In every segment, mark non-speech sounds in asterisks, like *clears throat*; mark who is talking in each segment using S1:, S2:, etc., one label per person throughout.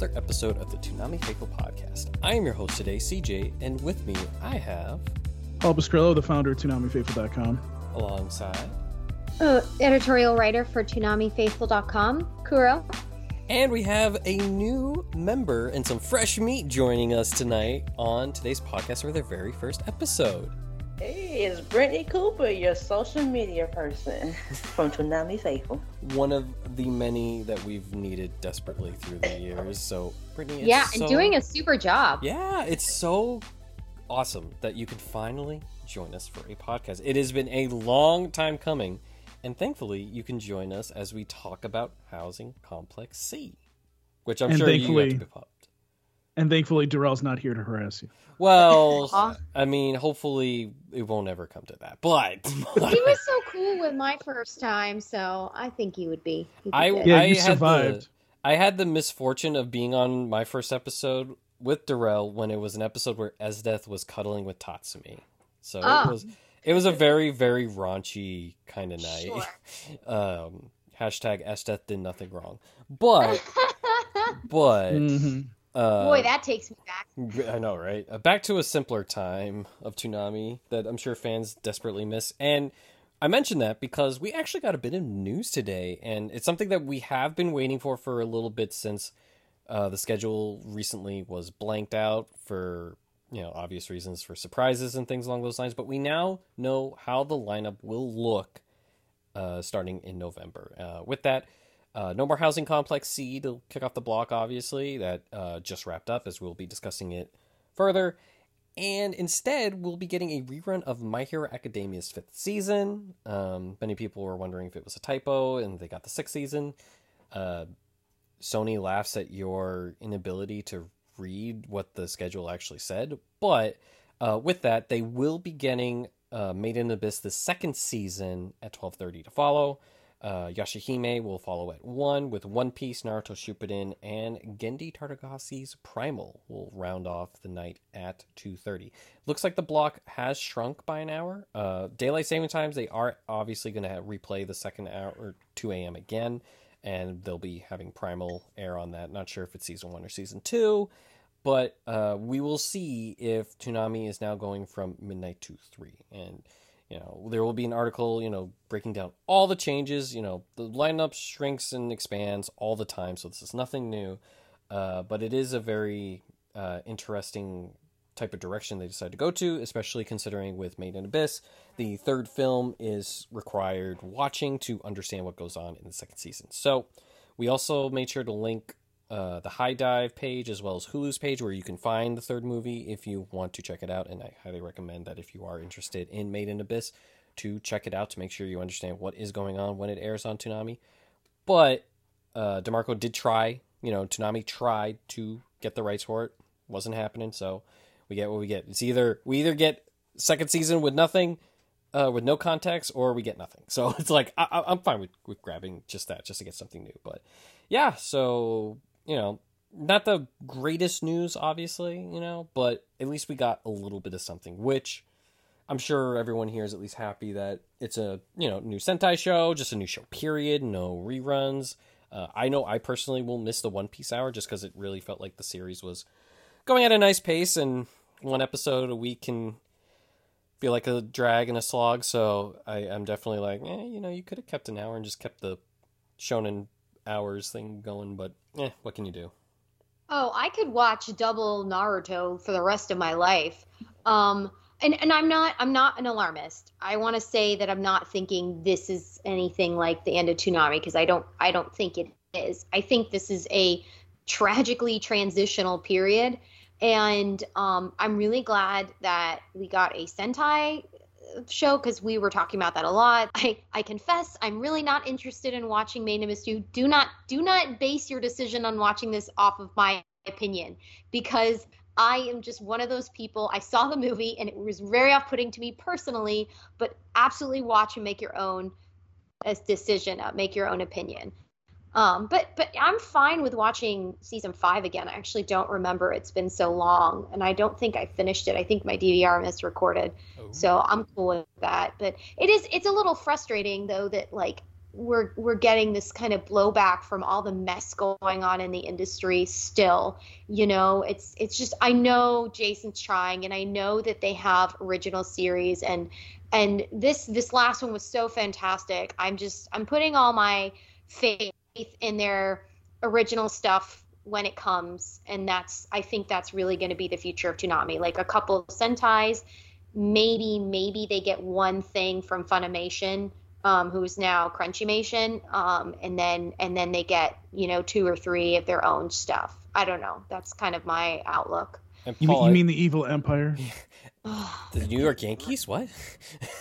S1: Another episode of the Toonami Faithful Podcast. I am your host today, CJ, and with me I have,
S2: Paul Biscrillo, the founder of ToonamiFaithful.com.
S1: alongside,
S3: uh, editorial writer for ToonamiFaithful.com, Kuro.
S1: and we have a new member and some fresh meat joining us tonight on today's podcast for their very first episode.
S4: Hey, it's Brittany Cooper, your social media person *laughs* from Toonami Faithful.
S1: One of the many that we've needed desperately through the years. So, Brittany, it's
S3: yeah,
S1: so-
S3: and doing a super job.
S1: Yeah, it's so awesome that you can finally join us for a podcast. It has been a long time coming, and thankfully, you can join us as we talk about Housing Complex C, which I'm
S2: And
S1: sure you
S2: thankfully-
S1: have to be pumped.
S2: And thankfully, Darrell's not here to harass you.
S1: Well, I mean, hopefully, it won't ever come to that. But
S3: He *laughs* was so cool with my first time, so I think he would be. he'd
S1: I,
S3: good.
S2: Yeah,
S1: I
S2: you
S1: had
S2: survived.
S1: The, I had the misfortune of being on my first episode with Darrell when it was an episode where Esdeath was cuddling with Tatsumi. So it
S3: Oh.
S1: was it was a very very raunchy kind of night.
S3: Sure. *laughs*
S1: Um, hashtag Esdeath did nothing wrong, but but
S2: Mhm.
S1: Uh,
S3: Boy, that takes me back.
S1: I know, right? Uh, back to a simpler time of Toonami that I'm sure fans desperately miss. And I mentioned that because we actually got a bit of news today, and it's something that we have been waiting for for a little bit since uh, the schedule recently was blanked out for you know obvious reasons for surprises and things along those lines. But we now know how the lineup will look uh, starting in November. Uh, with that, uh, No More Housing Complex C to kick off the block, obviously, that uh, just wrapped up, as we'll be discussing it further. And instead, we'll be getting a rerun of My Hero Academia's fifth season. Um, many people were wondering if it was a typo, and they got the sixth season. Uh, Sony laughs at your inability to read what the schedule actually said, but uh, with that, they will be getting uh, Made in Abyss the second season at twelve thirty to follow. Uh, Yashahime will follow at one with One Piece, Naruto Shippuden, and Genndy Tartakovsky's Primal will round off the night at two thirty. Looks like the block has shrunk by an hour. Uh, daylight saving times they are obviously going to replay the second hour or two a.m. again, and they'll be having Primal air on that. Not sure if it's season one or season two but uh, we will see if Toonami is now going from midnight to three, and you know there will be an article, you know, breaking down all the changes. You know, the lineup shrinks and expands all the time, so this is nothing new, uh, but it is a very uh, interesting type of direction they decide to go to, especially considering with Made in Abyss, the third film is required watching to understand what goes on in the second season. So we also made sure to link uh, the HIDIVE page as well as Hulu's page where you can find the third movie if you want to check it out. And I highly recommend that if you are interested in Made in Abyss, to check it out to make sure you understand what is going on when it airs on Toonami. But uh, Demarco did try, you know, Toonami tried to get the rights for it. Wasn't happening, so we get what we get. It's either we either get second season with nothing, uh, with no context, or we get nothing. So *laughs* it's like I, I'm fine with, with grabbing just that, just to get something new. But yeah, so you know, not the greatest news, obviously, you know, but at least we got a little bit of something, which I'm sure everyone here is at least happy that it's a you know new Sentai show, just a new show. Period. No reruns. Uh, I know I personally will miss the One Piece hour just because it really felt like the series was going at a nice pace, and one episode a week can feel like a drag and a slog. So I, I'm definitely like, eh, you know, you could have kept an hour and just kept the shonen hours thing going, but eh, what can you do?
S3: Oh, I could watch double Naruto for the rest of my life. Um, and and I'm not I'm not an alarmist. I want to say that I'm not thinking this is anything like the end of Toonami because I don't I don't think it is. I think this is a tragically transitional period, and um, I'm really glad that we got a Sentai show because we were talking about that a lot. *laughs* I, I confess I'm really not interested in watching Made in Abyss 2. Do not do not base your decision on watching this off of my opinion because I am just one of those people. I saw the movie and it was very off-putting to me personally, but absolutely watch and make your own as decision, uh, make your own opinion. Um, but but I'm fine with watching season five again. I actually don't remember. It's been so long, and I don't think I finished it. I think my DVR misrecorded,
S1: Oh.
S3: so I'm cool with that. But it is it's a little frustrating though that like we're we're getting this kind of blowback from all the mess going on in the industry still. You know, it's it's just I know Jason's trying, and I know that they have original series and and this this last one was so fantastic. I'm just I'm putting all my faith in their original stuff when it comes and that's i think that's really going to be the future of Toonami like a couple of sentais maybe maybe they get one thing from funimation um, who's now crunchymation um, and then and then they get you know two or three of their own stuff i don't know that's kind of my outlook
S1: And
S2: You, mean- you mean the evil empire? *laughs* *sighs*
S1: the New York Yankees? What?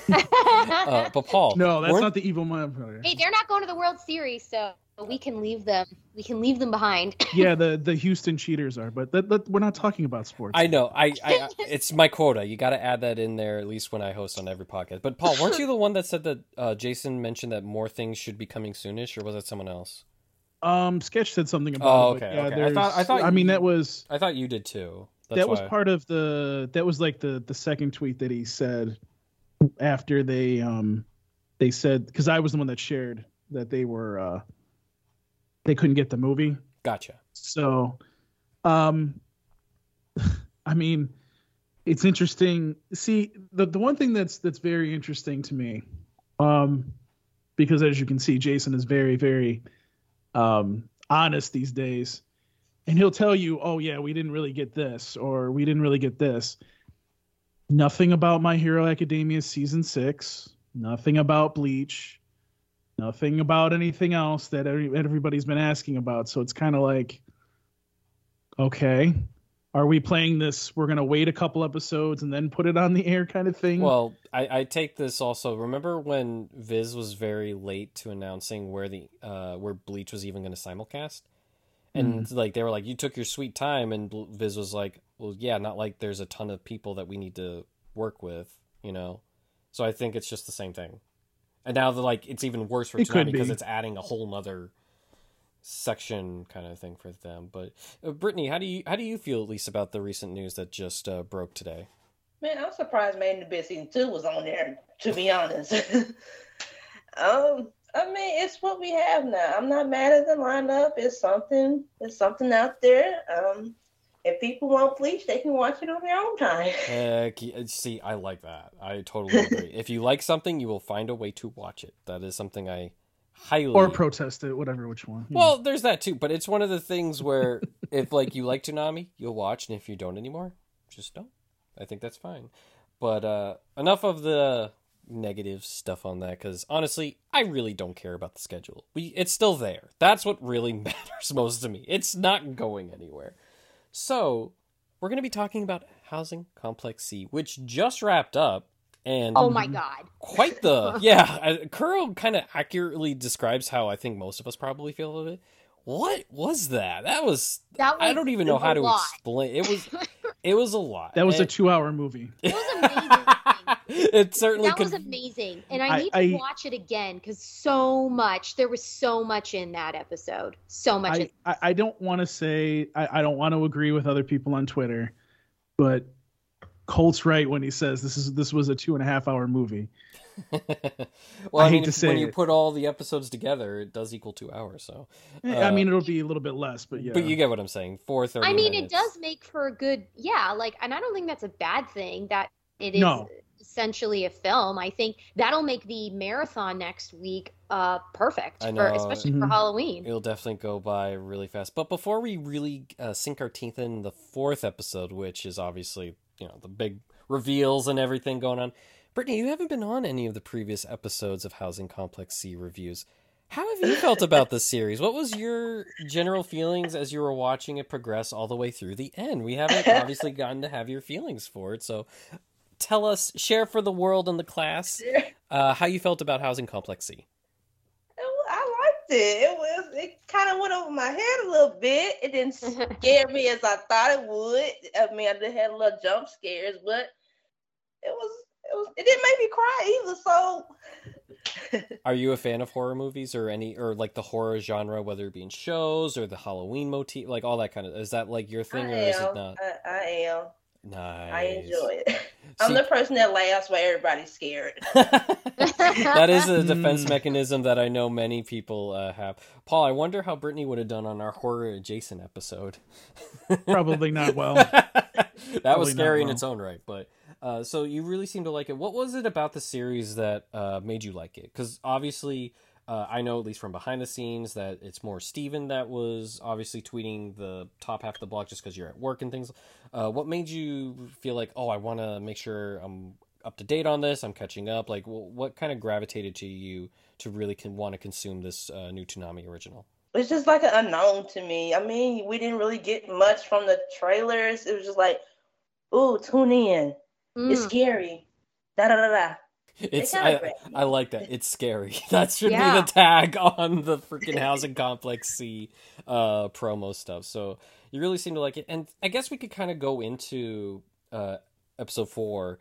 S1: *laughs* uh, but Paul,
S2: No, that's
S1: weren't-
S2: not the evil empire.
S3: hey they're not going to the world series so we can leave them we can leave them behind *laughs*
S2: Yeah, the the Houston Cheaters are, but that, that, we're not talking about sports.
S1: I know. I, I *laughs* it's my quota. You got to add that in there at least when I host on every podcast. But Paul, weren't you the one that said that uh, Jason mentioned that more things should be coming soonish, or was that someone else?
S2: Um, Sketch said something about.
S1: Oh,
S2: it,
S1: okay,
S2: yeah,
S1: okay. I thought- I thought
S2: I mean,
S1: you-
S2: that was
S1: I thought you did too. That's
S2: that was
S1: why-
S2: part of the. That was like the the second tweet that he said after they um they said because I was the one that shared that they were uh they couldn't get the movie.
S1: Gotcha.
S2: So, um, *sighs* I mean, it's interesting. See, the the one thing that's that's very interesting to me, um, because as you can see, Jason is very very um honest these days, and he'll tell you, "Oh yeah, we didn't really get this, or we didn't really get this." Nothing about My Hero Academia season six. Nothing about Bleach nothing about anything else that every, everybody's been asking about. So it's kind of like, okay, are we playing this? We're gonna wait a couple episodes and then put it on the air, kind of thing.
S1: Well, I, I take this also. Remember when Viz was very late to announcing where the uh, where Bleach was even going to simulcast, and like they were like, "You took your sweet time," and Viz was like, "Well, yeah, not like there's a ton of people that we need to work with, you know." So I think it's just the same thing, and now the like it's even worse for
S2: It could
S1: because
S2: be.
S1: it's adding a whole nother section kind of thing for them. But uh, Brittany, how do you how do you feel at least about the recent news that just uh, broke today?
S4: Man, I'm surprised Made in Abyss season two was on there. To be honest, *laughs* um, I mean, it's what we have now. I'm not mad at the lineup. It's something. It's something out there. Um, if people want Bleach, they can watch it on their own time. *laughs*
S1: Heck, see, I like that. I totally agree. if you like something, you will find a way to watch it. That is something I highly
S2: or protest it, whatever, which one. you know.
S1: Well, there's that too, but it's one of the things where *laughs* if like you like Toonami, you'll watch, and if you don't anymore, just don't. I think that's fine. But uh enough of the negative stuff on that because honestly, I really don't care about the schedule. We it's still there. That's what really *laughs* matters most to me. It's not going anywhere. So we're going to be talking about Housing Complex C, which just wrapped up, and
S3: oh my god
S1: quite the *laughs* yeah. uh, Kuro kind of accurately describes how I think most of us probably feel of it. What was that? That was
S3: that was
S1: I don't even know how to
S3: lot.
S1: explain. It was *laughs* it was a lot.
S2: that was a two-hour movie.
S3: It was amazing.
S1: It certainly
S3: that
S1: could.
S3: was amazing and i,
S2: I-
S3: need to
S2: I-
S3: watch it again because so much there was so much in that episode so much
S2: I, I, I don't want to say I, I don't want to agree with other people on Twitter, but Colt's right when he says this is this was a two and a half hour movie. *laughs*
S1: well, I,
S2: I hate to
S1: if-
S2: say
S1: when you put all the episodes together, it does equal two hours. So,
S2: Eh, I
S1: Uh,
S2: mean, it'll be a little bit less, but yeah.
S1: but you get what I'm saying. Four thirty.
S3: i mean it does make for a good yeah like and i don't think that's a bad thing that it is
S2: No.
S3: Essentially a film i think that'll make the marathon next week uh perfect
S1: I
S3: for
S1: know.
S3: especially for
S2: Mhm.
S3: halloween
S1: It'll definitely go by really fast. But before we really uh, sink our teeth in the fourth episode, which is obviously you know the big reveals and everything going on, Brittany, you haven't been on any of the previous episodes of Housing Complex C reviews. How have you felt about this series? What was your general feelings as you were watching it progress all the way through the end? We haven't obviously gotten to have your feelings for it, so tell us, share for the world and the class, *laughs* uh, how you felt about Housing Complex C.
S4: I liked it. It was it kind of went over my head a little bit. It didn't *laughs* scare me as I thought it would. I mean, I did had a little jump scares, but it was it was it didn't make me cry either. So *laughs*
S1: Are you a fan of horror movies or any or like the horror genre, whether it be in shows or the Halloween motif, like all that kind of? Is that like your thing
S4: I
S1: or is it not?
S4: I, I am.
S1: Nice.
S4: I enjoy it. *laughs* I'm
S1: See-
S4: the person that laughs while everybody's scared. *laughs*
S1: that is a defense
S2: Mm.
S1: mechanism that I know many people uh, have. Paul, I wonder how Brittany would have done on our horror adjacent episode.
S2: Probably not well. *laughs*
S1: that was
S2: Probably not
S1: scary in its own right, but uh, so you really seem to like it. What was it about the series that uh, made you like it? Because obviously, uh, I know at least from behind the scenes that it's more Steven that was obviously tweeting the top half of the blog just because you're at work and things. Uh, what made you feel like, oh, I want to make sure I'm up to date on this, I'm catching up? Like, wh- what kind of gravitated to you to really can want to consume this uh, new Toonami original?
S4: It's just like an unknown to me. I mean, we didn't really get much from the trailers. It was just like, ooh, tune in. It's
S3: Mm.
S4: scary. Da da da da.
S1: It's I, I like that. It's scary. *laughs* That should
S3: Yeah.
S1: be the tag on the freaking *laughs* housing complex C uh promo stuff. So you really seem to like it. And I guess we could kind of go into uh episode 4.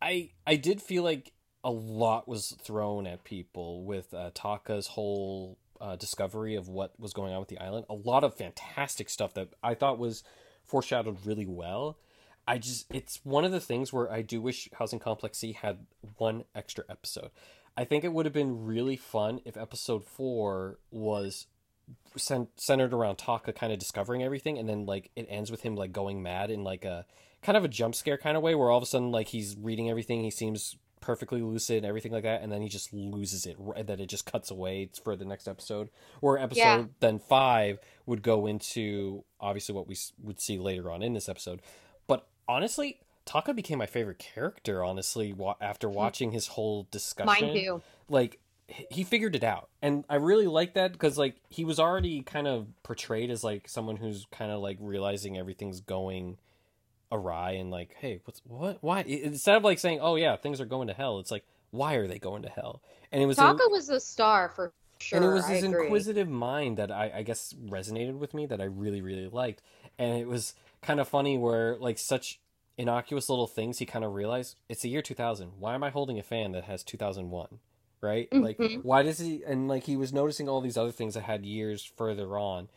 S1: I I did feel like a lot was thrown at people with uh, Taka's whole uh, discovery of what was going on with the island. A lot of fantastic stuff that I thought was foreshadowed really well. I just it's one of the things where I do wish Housing Complex C had one extra episode. I think it would have been really fun if episode 4 was cent- centered around Taka kind of discovering everything and then like it ends with him like going mad in like a kind of a jump scare kind of way where all of a sudden like he's reading everything he seems perfectly lucid and everything like that and then he just loses it and then it just cuts away for the next episode or episode
S3: Yeah.
S1: then 5 would go into obviously what we would see later on in this episode honestly Taka became my favorite character honestly wa- after hmm. watching his whole discussion
S3: Mine too.
S1: like he figured it out and i really like that because like he was already kind of portrayed as like someone who's kind of like realizing everything's going awry and like hey what's what why instead of like saying oh yeah things are going to hell it's like why are they going to hell and it was a-
S3: Taka was a star for sure.
S1: and it was
S3: I
S1: his
S3: agree.
S1: inquisitive mind that I, I guess resonated with me that I really really liked, and it was kind of funny where like such innocuous little things he kind of realized it's the year 2000. Why am I holding a fan that has 2001? Right? Like
S3: Mhm.
S1: why does he? And like he was noticing all these other things that had years further on,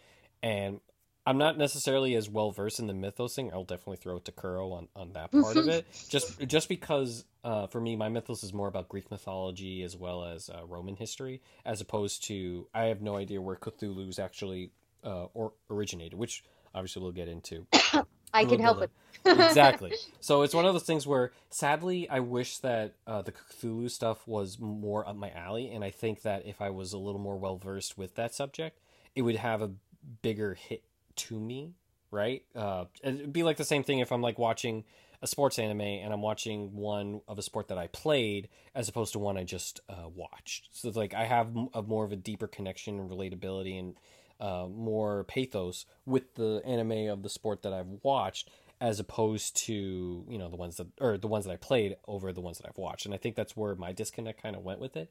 S1: and I'm not necessarily as well versed in the mythos thing. I'll definitely throw it to Kuro on, on that part of it. Just just because uh, for me, my mythos is more about Greek mythology as well as uh, Roman history, as opposed to I have no idea where Cthulhu's actually uh, or originated, which obviously we'll get into.
S3: I can help
S1: bit
S3: it. *laughs*
S1: exactly. So it's one of those things where, sadly, I wish that uh, the Cthulhu stuff was more up my alley, and I think that if I was a little more well versed with that subject, it would have a bigger hit to me. Right? Uh, it'd be like the same thing if I'm like watching a sports anime and I'm watching one of a sport that I played as opposed to one I just uh, watched. So it's like I have a more of a deeper connection and relatability and uh, more pathos with the anime of the sport that I've watched as opposed to you know the ones that or the ones that I played over the ones that I've watched. And I think that's where my disconnect kind of went with it.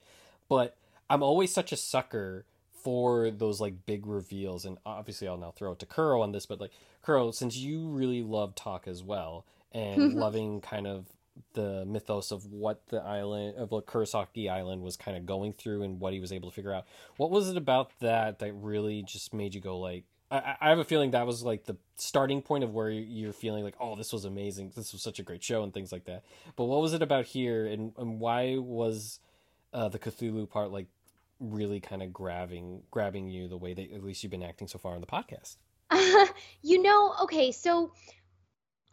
S1: But I'm always such a sucker for those like big reveals and obviously I'll now throw it to Kuro on this but like Kuro since you really love Taka as well and *laughs* loving kind of the mythos of what the island of like Kurosaki Island was kind of going through and what he was able to figure out. What was it about that that really just made you go like I, I have a feeling that was like the starting point of where you're feeling like, oh, this was amazing. This was such a great show and things like that. But what was it about here and, and why was uh, the Cthulhu part like really kind of grabbing grabbing you the way that at least you've been acting so far on the podcast? *laughs*
S3: you know, okay, so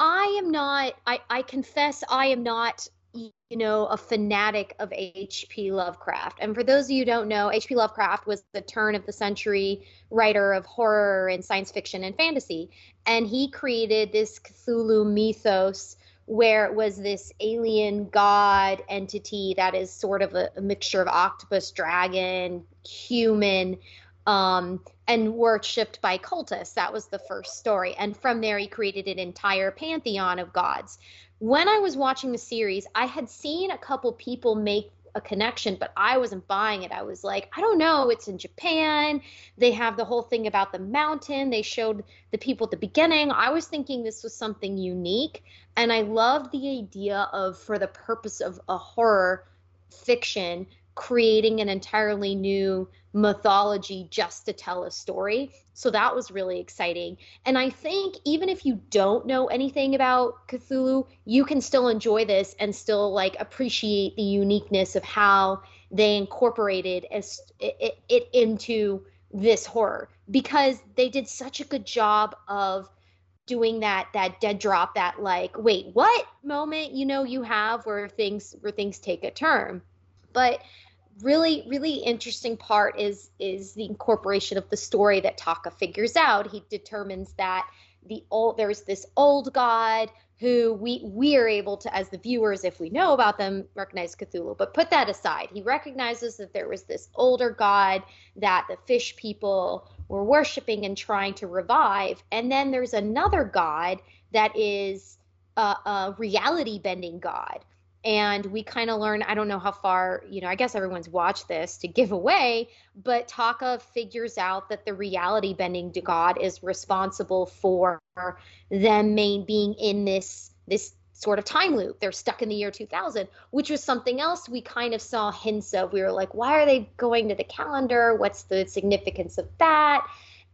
S3: I am not I I confess I am not you know a fanatic of H.P. Lovecraft. And for those of you who don't know, H.P. Lovecraft was the turn of the century writer of horror and science fiction and fantasy, and he created this Cthulhu mythos where it was this alien god entity that is sort of a, a mixture of octopus, dragon, human, um, and worshipped by cultists. That was the first story. And from there, he created an entire pantheon of gods. when I was watching the series, I had seen a couple people make a connection, but I wasn't buying it. I was like, I don't know. It's in Japan. They have the whole thing about the mountain. They showed the people at the beginning. I was thinking this was something unique. And I loved the idea of, for the purpose of a horror fiction, creating an entirely new mythology just to tell a story. So that was really exciting. And I think even if you don't know anything about Cthulhu, you can still enjoy this and still like appreciate the uniqueness of how they incorporated it, it, it into this horror because they did such a good job of doing that that dead drop that like wait what moment you know you have where things where things take a turn but really really interesting part is is the incorporation of the story that Taka figures out. He determines that the old there's this old god who we we are able to as the viewers if we know about them recognize Cthulhu. But put that aside. He recognizes that there was this older god that the fish people were worshiping and trying to revive. And then there's another god that is a, a reality bending god and we kind of learn i don't know how far you know i guess everyone's watched this to give away but taka figures out that the reality bending to god is responsible for them main being in this this sort of time loop. They're stuck in the year 2000 which was something else we kind of saw hints of. We were like why are they going to the calendar? What's the significance of that?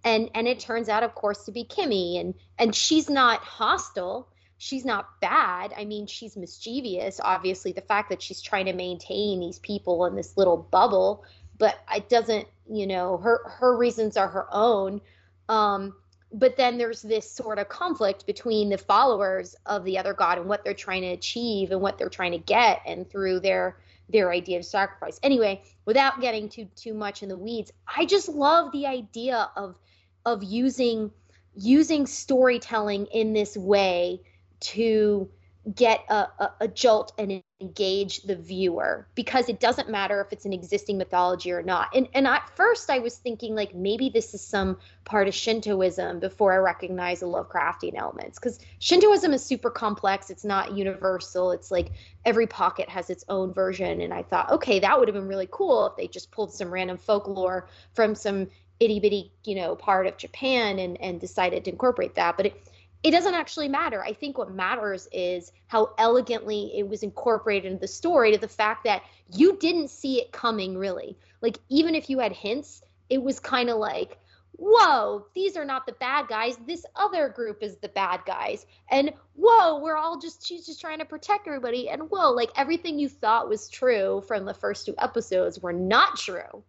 S3: And and it turns out of course to be kimmy. And and she's not hostile she's not bad. I mean, she's mischievous. Obviously, the fact that she's trying to maintain these people in this little bubble, but it doesn't, you know, her her reasons are her own. Um, but then there's this sort of conflict between the followers of the other god and what they're trying to achieve and what they're trying to get, and through their their idea of sacrifice. Anyway, without getting too too much in the weeds, I just love the idea of of using using storytelling in this way to get a, a, a, jolt and engage the viewer because it doesn't matter if it's an existing mythology or not. And and at first I was thinking like maybe this is some part of Shintoism before I recognize the Lovecraftian elements because Shintoism is super complex. It's not universal. It's like every pocket has its own version. And I thought, okay, that would have been really cool if they just pulled some random folklore from some itty bitty you know part of Japan and and decided to incorporate that. But it it doesn't actually matter. I think what matters is how elegantly it was incorporated into the story to the fact that you didn't see it coming really. Like even if you had hints, it was kind of like, whoa, these are not the bad guys. This other group is the bad guys. And whoa, we're all just she's just trying to protect everybody. And whoa, like everything you thought was true from the first two episodes were not true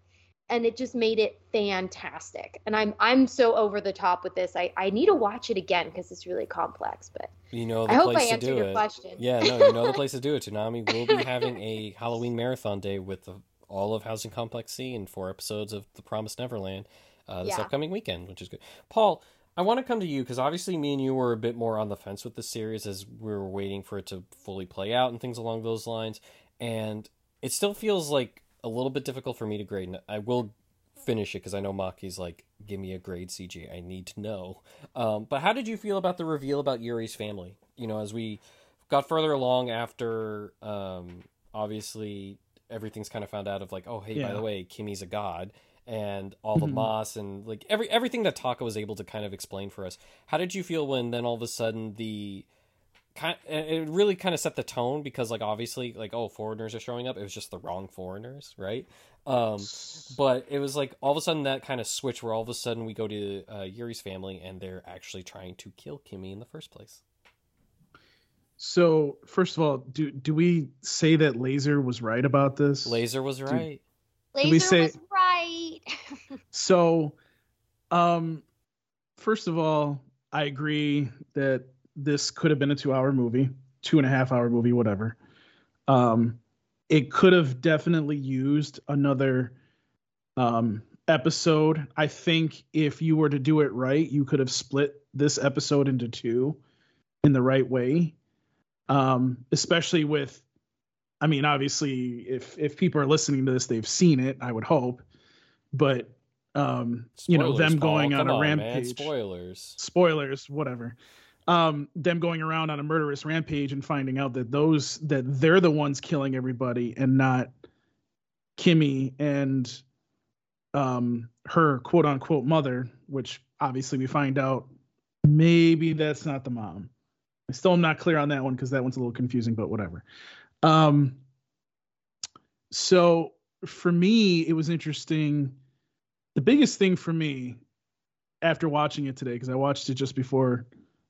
S3: and it just made it fantastic. And I'm I'm so over the top with this. I, I need to watch it again because it's really complex. But
S1: you know, the
S3: I hope I answered
S1: to do
S3: your
S1: it.
S3: question.
S1: Yeah, no, you know the place to do it. Toonami will be having a *laughs* Halloween marathon day with the, all of Housing Complex C and four episodes of The Promised Neverland uh, this
S3: Yeah.
S1: upcoming weekend, which is good. Paul, I want to come to you because obviously me and you were a bit more on the fence with this series as we were waiting for it to fully play out and things along those lines. And it still feels like a little bit difficult for me to grade. And I will finish it because I know Maki's like, give me a grade, CJ. I need to know. Um, but how did you feel about the reveal about Yuri's family? You know, as we got further along after, um, obviously everything's kind of found out of like, oh hey, by the way, Kimmy's a god, and all the
S2: Mhm.
S1: moss and like every everything that Taka was able to kind of explain for us. How did you feel when then all of a sudden the kind it really kind of set the tone because like obviously like oh foreigners are showing up it was just the wrong foreigners right um but it was like all of a sudden that kind of switch where all of a sudden we go to uh, Yuri's family and they're actually trying to kill Kimmy in the first place.
S2: So first of all, do do we say that Laser was right about this?
S1: Laser was right.
S2: we
S3: Laser
S2: say-
S3: was right. *laughs*
S2: So, um, first of all, I agree that this could have been a two-hour movie, two and a half hour movie, whatever. Um, it could have definitely used another um episode. I think if you were to do it right, you could have split this episode into two in the right way. Um, especially with I mean, obviously, if if people are listening to this, they've seen it. I would hope, but um, you know, them
S1: Paul.
S2: going on a
S1: man.
S2: rampage.
S1: Spoilers.
S2: Spoilers, whatever. Um, them going around on a murderous rampage and finding out that those that they're the ones killing everybody and not Kimmy and um, her quote unquote mother, which obviously we find out maybe that's not the mom. I still am not clear on that one because that one's a little confusing, but whatever. Um, so for me, it was interesting. The biggest thing for me after watching it today, because I watched it just before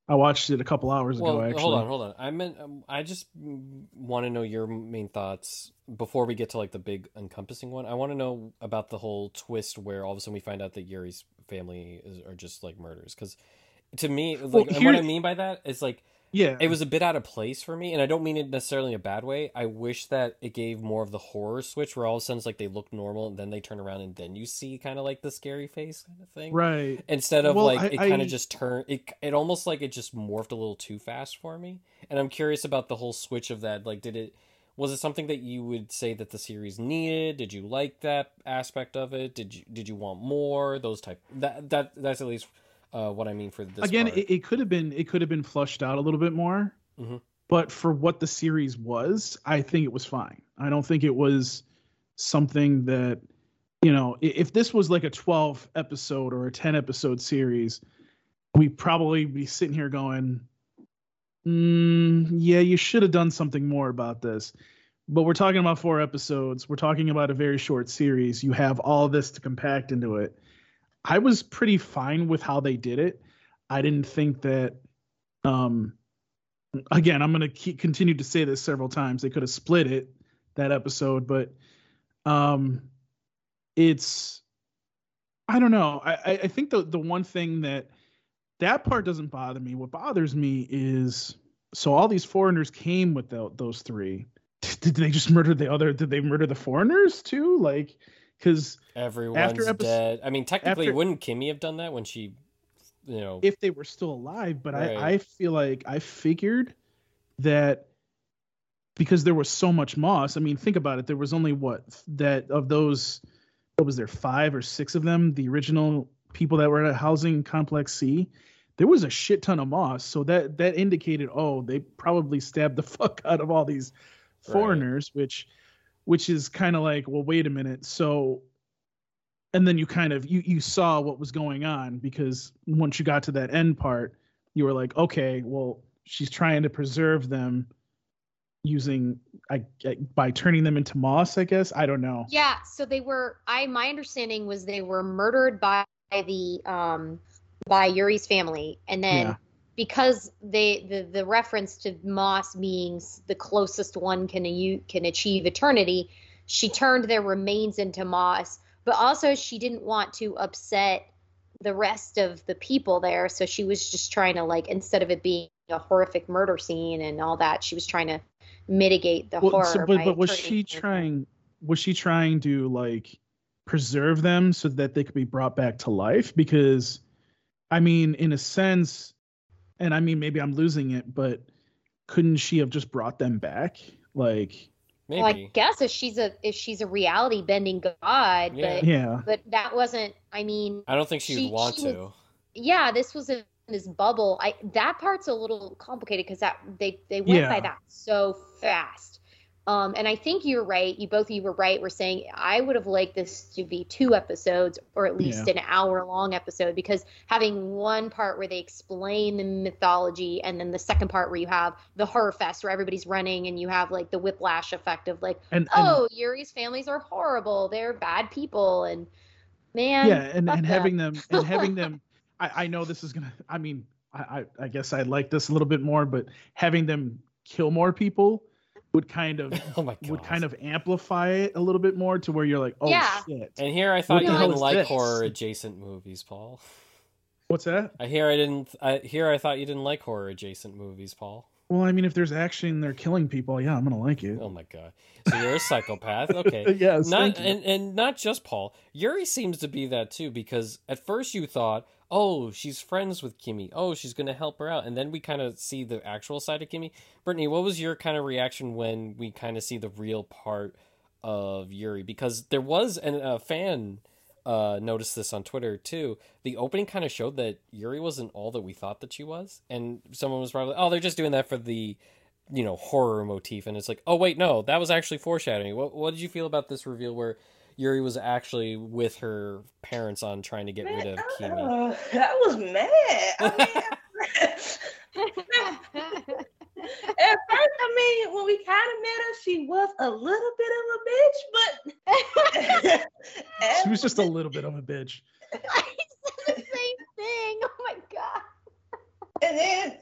S2: I watched it a couple hours
S1: well,
S2: ago. Actually,
S1: hold on, hold on. I meant um, I just want to know your main thoughts before we get to like the big encompassing one. I want to know about the whole twist where all of a sudden we find out that Yuri's family is, are just like murders. Because to me, like
S2: Well, here-
S1: what I mean by that is like
S2: yeah,
S1: it was a bit out of place for me, and I don't mean it necessarily in a bad way. I wish that it gave more of the horror switch where all of a sudden it's like they look normal and then they turn around and then you see kind of like the scary face kind of thing.
S2: Right.
S1: instead of
S2: Well,
S1: like
S2: I-
S1: it kind of just turned it it almost like it just morphed a little too fast for me. And i'm curious about the whole switch of that like did it was it something that you would say that the series needed? Did you like that aspect of it? Did you did you want more? Those type that that that's at least uh what i mean for this
S2: Again, it, it could have been it could have been flushed out a little bit more.
S1: Mhm.
S2: But for what the series was, I think it was fine. I don't think it was something that you know, if this was like a 12 episode or a 10 episode series, we probably be sitting here going, mm, yeah, you should have done something more about this. But we're talking about four episodes. We're talking about a very short series. You have all this to compact into it. I was pretty fine with how they did it. I didn't think that. Um, again, I'm going to continue to say this several times. They could have split it that episode, but um, it's I don't know. I I- think the the one thing that that part doesn't bother me. What bothers me is so all these foreigners came with tho- those three. *laughs* Did they just murder the other? Did they murder the foreigners too? Like, because
S1: everyone's
S2: episode-
S1: dead i mean technically
S2: after-
S1: wouldn't kimmy have done that when she you know
S2: if they were still alive, but
S1: Right.
S2: I, I feel like I figured that because there was so much moss. I mean, think about it. There was only what that of those. What was there? Five or six of them. The original people that were at housing complex C. There was a shit ton of moss, so that that indicated, oh, they probably stabbed the *laughs* fuck out of all these
S1: Right.
S2: foreigners, which which is kind of like, well, wait a minute. So and then you kind of you you saw what was going on because once you got to that end part you were like okay well she's trying to preserve them using I, I by turning them into moss i guess i don't know
S3: Yeah, so they were I my understanding was they were murdered by the um by Yuri's family and then
S2: Yeah.
S3: Because they the the reference to Moss being the closest one can you can achieve eternity, she turned their remains into moss, but also she didn't want to upset the rest of the people there, so she was just trying to like instead of it being a horrific murder scene and all that, she was trying to mitigate the
S2: Well,
S3: horror.
S2: so- but but was she trying was she trying to like preserve them so that they could be brought back to life? Because i mean in a sense and i mean maybe i'm losing it but couldn't she have just brought them back like
S1: maybe
S3: Well, I guess if she's a if she's a reality bending god,
S1: Yeah.
S3: but
S2: yeah
S3: but that wasn't. I mean,
S1: i don't think she would
S3: She-
S1: want
S3: she
S1: to
S3: was- yeah, this was in this bubble. I that part's a little complicated because that they they went
S2: Yeah.
S3: by that so fast. Um, and I think you're right. You both of you were right. We're saying I would have liked this to be two episodes or at least
S2: Yeah.
S3: an hour long episode because having one part where they explain the mythology and then the second part where you have the horror fest where everybody's running and you have like the whiplash effect of like
S2: and, and
S3: oh, Yuri's families are horrible. They're bad people, and man,
S2: yeah and, and
S3: them.
S2: having them and *laughs* having them I, I know this is gonna i mean I, I i guess i like this a little bit more but having them kill more people would kind of *laughs*
S1: oh my god
S2: would kind of amplify it a little bit more to where you're like oh
S3: Yeah.
S2: shit
S1: and here i thought you didn't like
S2: this?
S1: horror adjacent movies paul
S2: what's that
S1: I hear I didn't. I here I thought you didn't like horror adjacent movies, Paul.
S2: well i mean if there's action and they're killing people yeah i'm gonna like it
S1: Oh my god! So you're a psychopath. *laughs* Okay.
S2: yes
S1: Not
S2: thank you.
S1: and and not just Paul. Yuri seems to be that too because at first you thought, oh, she's friends with Kimmy. Oh, she's gonna help her out, and then we kind of see the actual side of Kimmy. Brittany, what was your kind of reaction when we kind of see the real part of Yuri? Because there was an, a fan uh, noticed this on Twitter too. The opening kind of showed that Yuri wasn't all that we thought that she was, and someone was probably, oh, they're just doing that for the, you know, horror motif, and it's like, oh wait, no, that was actually foreshadowing. What what did you feel about this reveal where Yuri was actually with her parents on trying to get rid of Kimi?
S4: Uh, I was mad. I mean, *laughs* at first, I mean, when we kind of met her, she was a little bit of a bitch, but
S2: She was just a little bit of a bitch.
S3: I said the same thing. Oh my god.
S4: and then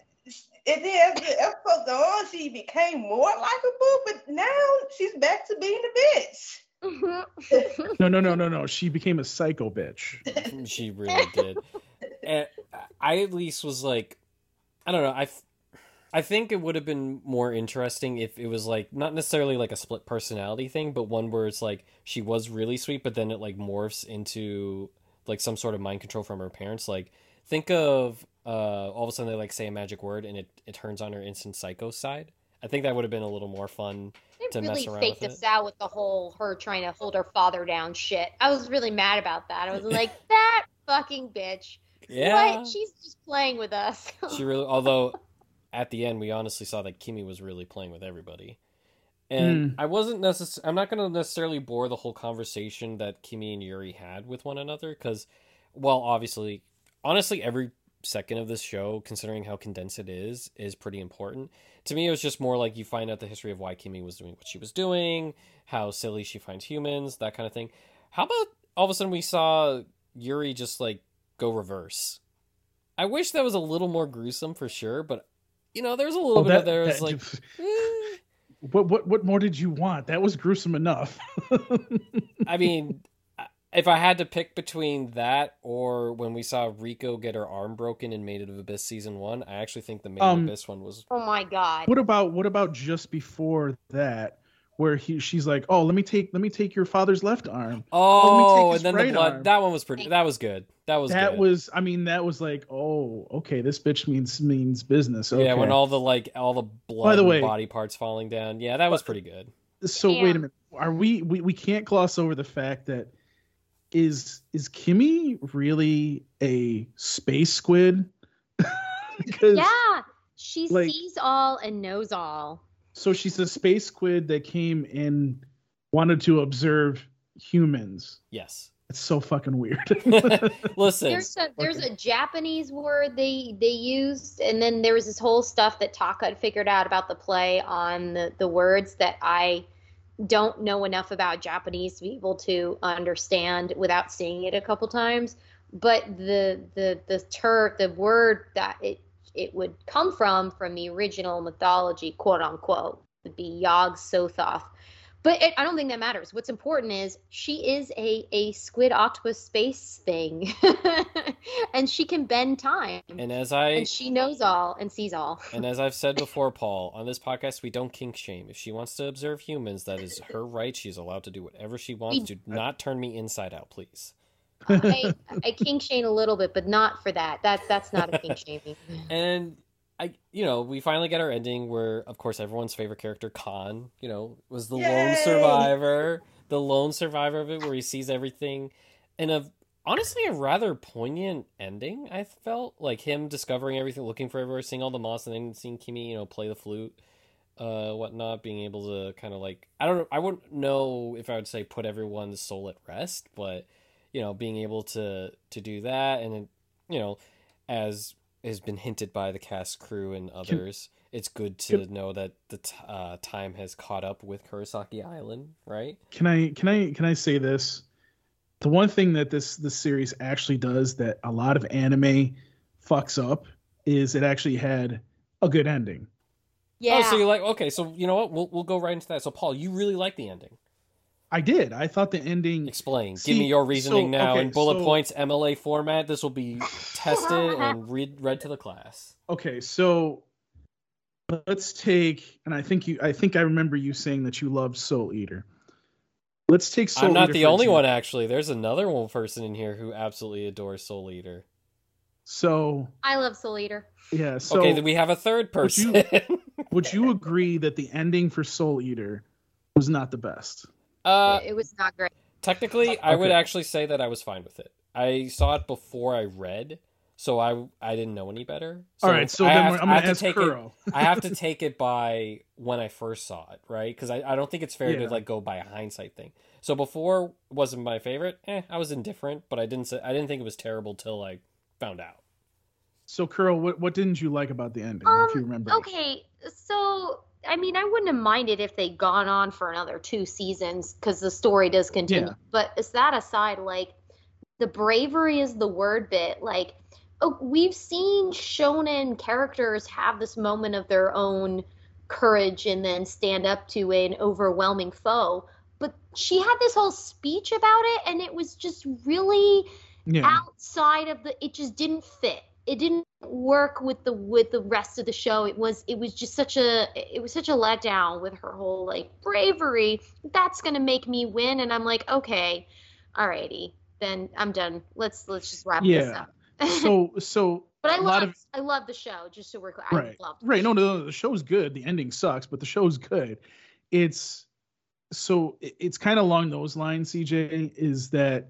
S4: and then as the episode go on, she became more likable, but now she's back to being a bitch.
S2: No, no, no, no, no. She became a psycho bitch. *laughs*
S1: she really did. and I at least was like, I don't know. I, I think it would have been more interesting if it was like not necessarily like a split personality thing, but one where it's like she was really sweet, but then it like morphs into like some sort of mind control from her parents. Like think of uh, all of a sudden they like say a magic word and it it turns on her instant psycho side. I think that would have been a little more fun.
S3: They
S1: To mess
S3: really
S1: around
S3: faked
S1: with
S3: us
S1: it.
S3: out with the whole her trying to hold her father down shit. I was really mad about that. I was like, *laughs* that fucking bitch.
S1: Yeah,
S3: What? She's just playing with us.
S1: she really. Although *laughs* at the end we honestly saw that Kimi was really playing with everybody. Hmm. And I wasn't necess- I'm not going to necessarily bore the whole conversation that Kimi and Yuri had with one another because, well, obviously, honestly, every second of this show, considering how condensed it is, is pretty important. To me, it was just more like you find out the history of why Kimi was doing what she was doing, how silly she finds humans, that kind of thing. How about all of a sudden we saw Yuri just like go reverse? I wish that was a little more gruesome for sure, but you know, there's a little
S2: Oh,
S1: bit of there was like, *laughs* eh.
S2: What what what more did you want? That was gruesome enough. *laughs*
S1: I mean, if I had to pick between that or when we saw Riko get her arm broken in Made in Abyss season one, I actually think the Made
S2: Um,
S1: of Abyss one was.
S3: oh my god.
S2: what about what about just before that, where he she's like, oh, let me take let me take your father's left arm.
S1: Oh,
S2: his
S1: and then the blood.
S2: arm.
S1: That one was pretty. That was good. That was
S2: that
S1: good.
S2: was I mean that was like, oh, okay, this bitch means means business. Okay.
S1: Yeah, when all the like all the blood by
S2: the
S1: and
S2: way-
S1: body parts falling down. Yeah, that was pretty good.
S2: so
S3: Yeah.
S2: wait a minute are we, we we can't gloss over the fact that is is kimmy really a space squid *laughs*
S3: Yeah. She
S2: like-
S3: sees all and knows all.
S2: so she's a space squid that came and wanted to observe humans
S1: Yes.
S2: it's so fucking weird *laughs* *laughs*
S1: Listen,
S3: There's a there's
S2: Okay.
S3: a Japanese word they they used, and then there was this whole stuff that Taka had figured out about the play on the the words that I don't know enough about Japanese to be able to understand without seeing it a couple times. But the the the ter the word that it it would come from from the original mythology, quote unquote, would be Yog Sothoth. But it, I don't think that matters. What's important is she is a, a squid octopus space thing, *laughs* and she can bend time,
S1: and as I
S3: and she knows all and sees all.
S1: and as I've said before, Paul, on this podcast we don't kink shame. If she wants to observe humans, that is her right. She's allowed to do whatever she wants. Do not turn me inside out, please.
S3: I, I kink shame a little bit, but not for that. That that's not a kink shaming. *laughs*
S1: And I, you know, we finally get our ending where, of course, everyone's favorite character, Khan, you know, was the lone survivor, the lone survivor of it, where he sees everything, and a honestly a rather poignant ending. I felt like him discovering everything, looking for everywhere, seeing all the moss, and then seeing Kimi, you know, play the flute, uh, whatnot, being able to kind of like I don't know, I wouldn't know if I would say put everyone's soul at rest, but you know, being able to to do that, and then you know, as has been hinted by the cast crew and others, it's good to
S2: can-
S1: know that the t- uh, time has caught up with Kurosaki Island, right?
S2: can i can i can i say this the one thing that this this series actually does that a lot of anime fucks up is it actually had a good ending
S3: Yeah.
S1: Oh, so you're like, okay, so you know what? We'll we'll go right into that. So, Paul, you really like the ending.
S2: I did i thought the ending
S1: Explain. Give me your reasoning
S2: so-
S1: now
S2: okay,
S1: in bullet
S2: so-
S1: points, MLA format. This will be tested and read read to the class.
S2: okay so let's take and i think you i think i remember you saying that you loved soul eater let's take soul Eater.
S1: I'm not
S2: Eater,
S1: the only
S2: example.
S1: one, actually. There's another one person in here who absolutely adores Soul Eater.
S2: so
S3: I love Soul Eater.
S2: yeah so
S1: okay, then we have a third
S2: would you-
S1: person. *laughs*
S2: would you agree that the ending for soul eater was not the best
S1: uh,
S3: it was not great.
S1: Technically, I would actually say that I was fine with it. I saw it before I read, so I I didn't know any better.
S2: All right, so
S1: I
S2: then
S1: have-
S2: I'm gonna ask
S1: to take
S2: Kuro.
S1: it. I have to *laughs* take it by when I first saw it, right? Because I, I don't think it's fair
S2: Yeah.
S1: to like go by a hindsight thing. So before wasn't my favorite. Eh, I was indifferent, but I didn't say I didn't think it was terrible till I found out.
S2: So, Kuro, what what didn't you like about the ending?
S3: Um,
S2: if you remember.
S3: Okay, so I mean, I wouldn't have minded if they'd gone on for another two seasons because the story does continue.
S2: Yeah.
S3: But is that aside, like the bravery is the word bit. Like, oh, we've seen shonen characters have this moment of their own courage and then stand up to an overwhelming foe. But she had this whole speech about it, and it was just really
S2: Yeah.
S3: outside of the it just didn't fit it didn't work with the with the rest of the show it was it was just such a it was such a letdown with her whole like bravery that's gonna make me win and i'm like okay alrighty then i'm done let's let's just wrap this
S2: Yeah.
S3: up
S2: So, so *laughs*
S3: but i love i love the show just so we're clear
S2: right, right. No, no, no, the show's good. The ending sucks, but the show's good. It's so it- it's kind of along those lines. CJ is that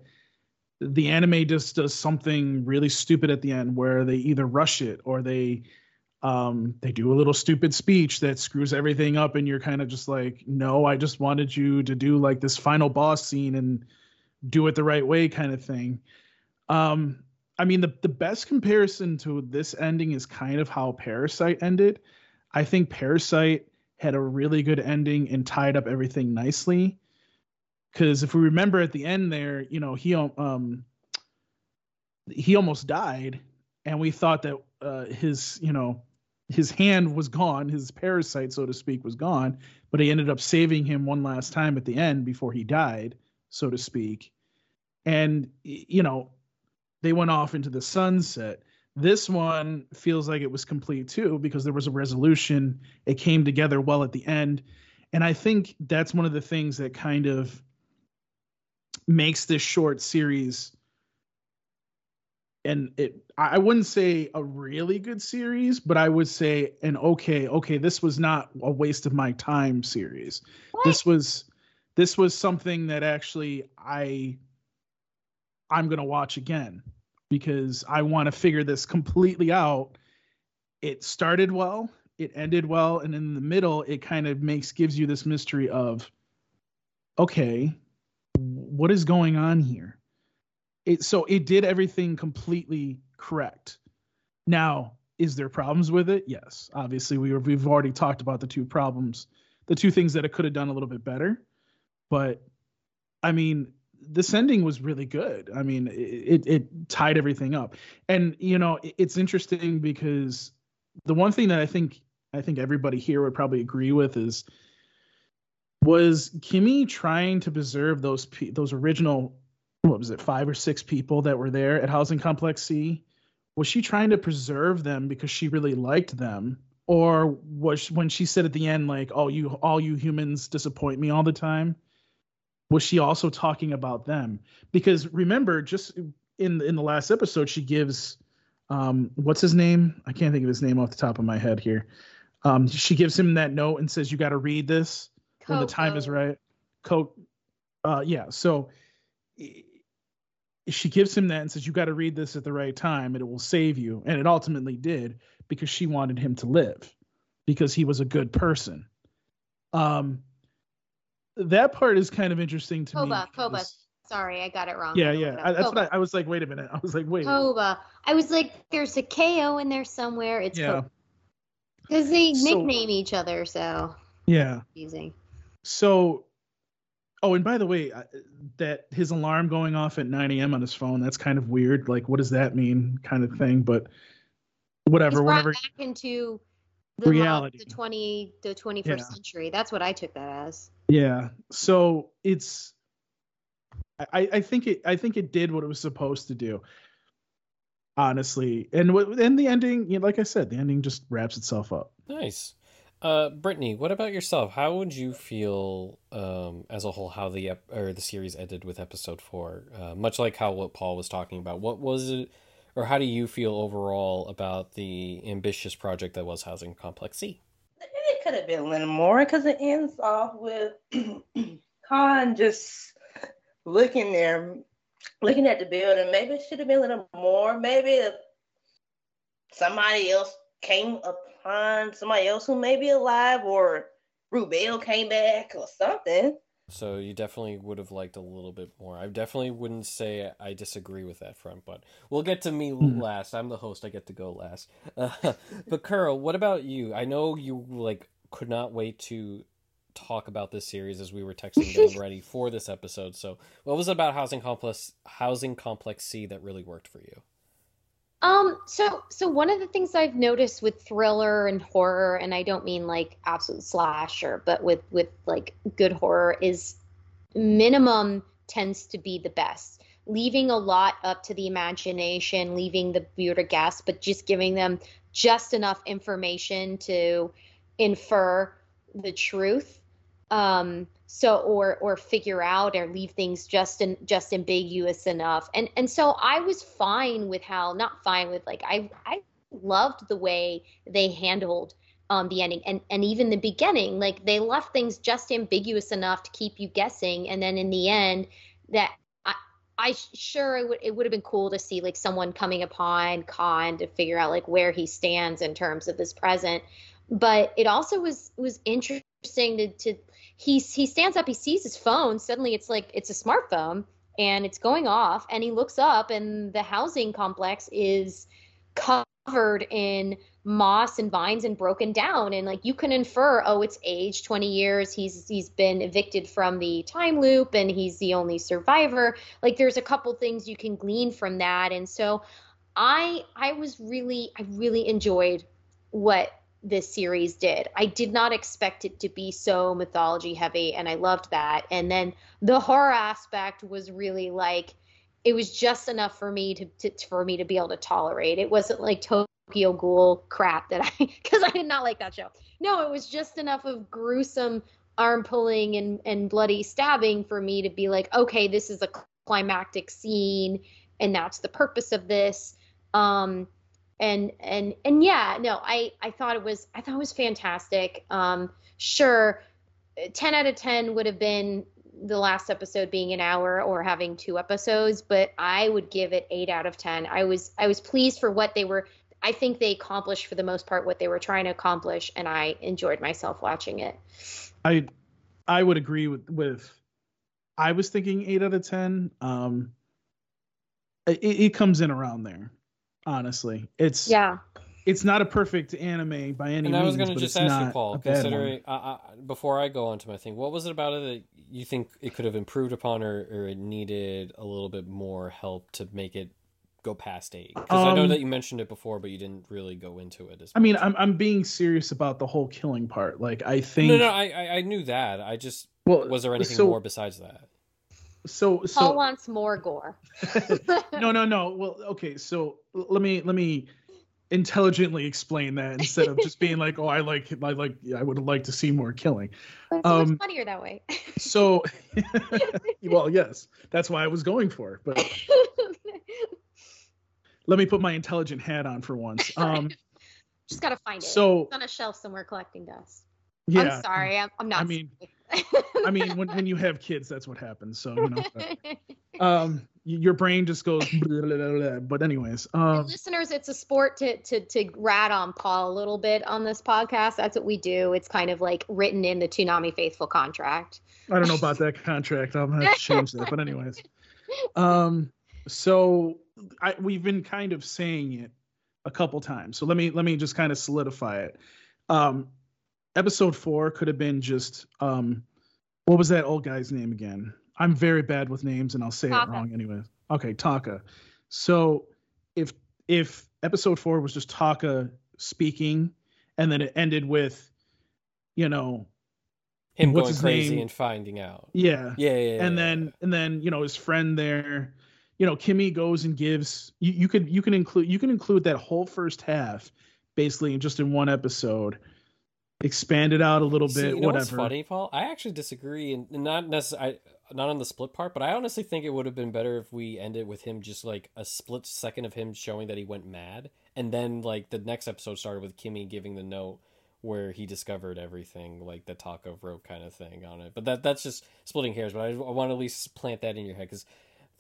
S2: the anime just does something really stupid at the end where they either rush it or they um they do a little stupid speech that screws everything up and you're kind of just like no i just wanted you to do like this final boss scene and do it the right way kind of thing. Um i mean the, the best comparison to this ending is kind of how Parasyte ended. I think Parasyte had a really good ending and tied up everything nicely because if we remember at the end there you know he um he almost died and we thought that uh, his you know his hand was gone his parasite so to speak was gone but he ended up saving him one last time at the end before he died so to speak. And you know they went off into the sunset. This one feels like it was complete too because there was a resolution. It came together well at the end. And i think that's one of the things that kind of makes this short series and it I wouldn't say a really good series, but I would say an okay, okay, this was not a waste of my time series.
S3: What?
S2: This was this was something that actually I I'm going to watch again because I want to figure this completely out. It started well, it ended well, and in the middle it kind of makes gives you this mystery of okay, what is going on here? It so it did everything completely correct. Now, is there problems with it? Yes. Obviously, we we've already talked about the two problems, the two things that it could have done a little bit better. But I mean, this ending was really good. I mean, it, it tied everything up. And you know, it's interesting because the one thing that I think I think everybody here would probably agree with is was Kimmy trying to preserve those pe- those original what was it five or six people that were there at Housing Complex C? Was she trying to preserve them because she really liked them, or was she, when she said at the end like, "Oh, you all you humans disappoint me all the time"? Was she also talking about them? Because remember, just in in the last episode, she gives um what's his name? I can't think of his name off the top of my head here. Um, she gives him that note and says, "You got to read this." When the time is right. Coke. Uh, yeah. So she gives him that and says, "You got to read this at the right time, and it will save you." And it ultimately did because she wanted him to live because he was a good person. Um, that part is kind of interesting to me.
S3: Koba, Koba. Sorry, I got it wrong.
S2: Yeah, yeah. I, that's
S3: Koba.
S2: what I, I was like. Wait a minute. *laughs* I was like, wait.
S3: Koba. I was like, there's a KO in there somewhere. It's
S2: Yeah.
S3: Because they
S2: So-
S3: nickname each other, so
S2: Yeah.
S3: confusing.
S2: So, oh, and by the way, that his alarm going off at 9 a.m. on his phone, that's kind of weird. Like, what does that mean? Kind of thing. But whatever,
S3: He's brought
S2: whenever.
S3: back into the
S2: Reality.
S3: reality, the twenty, the twenty first
S2: Yeah.
S3: century. That's what I took that as.
S2: Yeah. So it's. I, I think it I think it did what it was supposed to do. Honestly, and what and the ending, you know, like I said, the ending just wraps itself up.
S1: Nice. Uh, Brittany, what about yourself? How would you feel um, as a whole how the ep- or the series ended with episode four? Uh, much like how what Paul was talking about, what was it, or how do you feel overall about the ambitious project that was Housing Complex C?
S4: It could have been a little more because it ends off with *clears throat* Khan just looking there, looking at the building. Maybe it should have been a little more. Maybe somebody else came upon somebody else who may be alive, or Rubel came back, or something.
S1: So you definitely would have liked a little bit more. I definitely wouldn't say I disagree with that front, but we'll get to me
S2: Hmm.
S1: last. I'm the host. I get to go last. Uh, *laughs* but Kuro, what about you? I know you like could not wait to talk about this series as we were texting *laughs* getting ready for this episode. So, what was it about housing complex housing complex C that really worked for you?
S3: Um, so so one of the things I've noticed with thriller and horror, and I don't mean like absolute slasher, but with with like good horror is minimum tends to be the best. Leaving a lot up to the imagination, leaving the viewer to guess, but just giving them just enough information to infer the truth. Um, so or or figure out or leave things just in just ambiguous enough. And and so i was fine with how not fine with like i i loved the way they handled um the ending and and even the beginning. Like they left things just ambiguous enough to keep you guessing. And then in the end that i i sure it would it would have been cool to see like someone coming upon khan to figure out like where he stands in terms of his present. But it also was was interesting to to he he stands up he sees his phone suddenly it's like it's a smartphone and it's going off and he looks up and the housing complex is covered in moss and vines and broken down and like you can infer oh it's aged 20 years he's he's been evicted from the time loop and he's the only survivor. Like there's a couple things you can glean from that and so i i was really i really enjoyed what this series did. I did not expect it to be so mythology heavy, and I loved that. And then the horror aspect was really like it was just enough for me to, to for me to be able to tolerate. It wasn't like Tokyo Ghoul crap that I *laughs* because I did not like that show. No, it was just enough of gruesome arm pulling and and bloody stabbing for me to be like, okay, this is a climactic scene, and that's the purpose of this. Um, and and and yeah no i i thought it was i thought it was fantastic um sure 10 out of 10 would have been the last episode being an hour or having two episodes but i would give it 8 out of 10 i was i was pleased for what they were i think they accomplished for the most part what they were trying to accomplish and i enjoyed myself watching it
S2: I I would agree with with I was thinking eight out of ten. Um, it, it comes in around there. Honestly, it's
S3: yeah
S2: it's not a perfect anime by any
S1: And
S2: means.
S1: I was going to just ask you, Paul, considering uh, uh, before I go on to my thing, what was it about it that you think it could have improved upon, or, or it needed a little bit more help to make it go past eight? Because I know
S2: Um,
S1: that you mentioned it before, but you didn't really go into it as.
S2: I mean. I'm I'm being serious about the whole killing part. Like I think.
S1: no, no, I, I I knew that. I just
S2: well,
S1: was there anything
S2: so,
S1: more besides that?
S2: So
S3: paul wants more gore *laughs*
S2: no no no. Well, okay. So let me let me intelligently explain that instead of just being like, oh, I like I like I would like to see more killing.
S3: But it's
S2: Um,
S3: much funnier that way
S2: So, *laughs* well, yes, that's why I was going for it. But *laughs* let me put my intelligent hat on for once. Um,
S3: just gotta find it
S2: so
S3: it's on a shelf somewhere collecting dust
S2: yeah,
S3: i'm sorry i'm, I'm not
S2: I mean,
S3: sorry.
S2: I mean, when when you *laughs* have kids, that's what happens. So you know, but, um, your brain just goes. Blah, *laughs* blah, blah, blah. But anyways, um,
S3: listeners, it's a sport to to to rat on Paul a little bit on this podcast. That's what we do. It's kind of like written in the Toonami Faithful contract.
S2: I don't know about that contract. I'm gonna have to change that. But anyways, *laughs* um, so I we've been kind of saying it a couple times. So let me let me just kind of solidify it. Um, episode four could have been just um, what was that old guy's name again? I'm very bad with names, and I'll say
S3: Taka.
S2: it wrong anyway. Okay, Taka. So if if episode four was just Taka speaking, and then it ended with, you know,
S1: Him
S2: What's
S1: going
S2: his
S1: crazy
S2: name?
S1: and finding out.
S2: yeah,
S1: Yeah, yeah, yeah,
S2: and
S1: yeah,
S2: then and then you know his friend there you know kimmy goes and gives you, you could you can include you can include that whole first half basically in just in one episode expand it out a little
S1: See,
S2: bit
S1: you know what's
S2: whatever
S1: funny, Paul? I actually disagree, and not necessarily not on the split part, but I honestly think it would have been better if we ended with him just like a split second of him showing that he went mad, and then like the next episode started with Kimmy giving the note where he discovered everything, like the taco rope kind of thing on it. But that that's just splitting hairs. But I, I want to at least plant that in your head because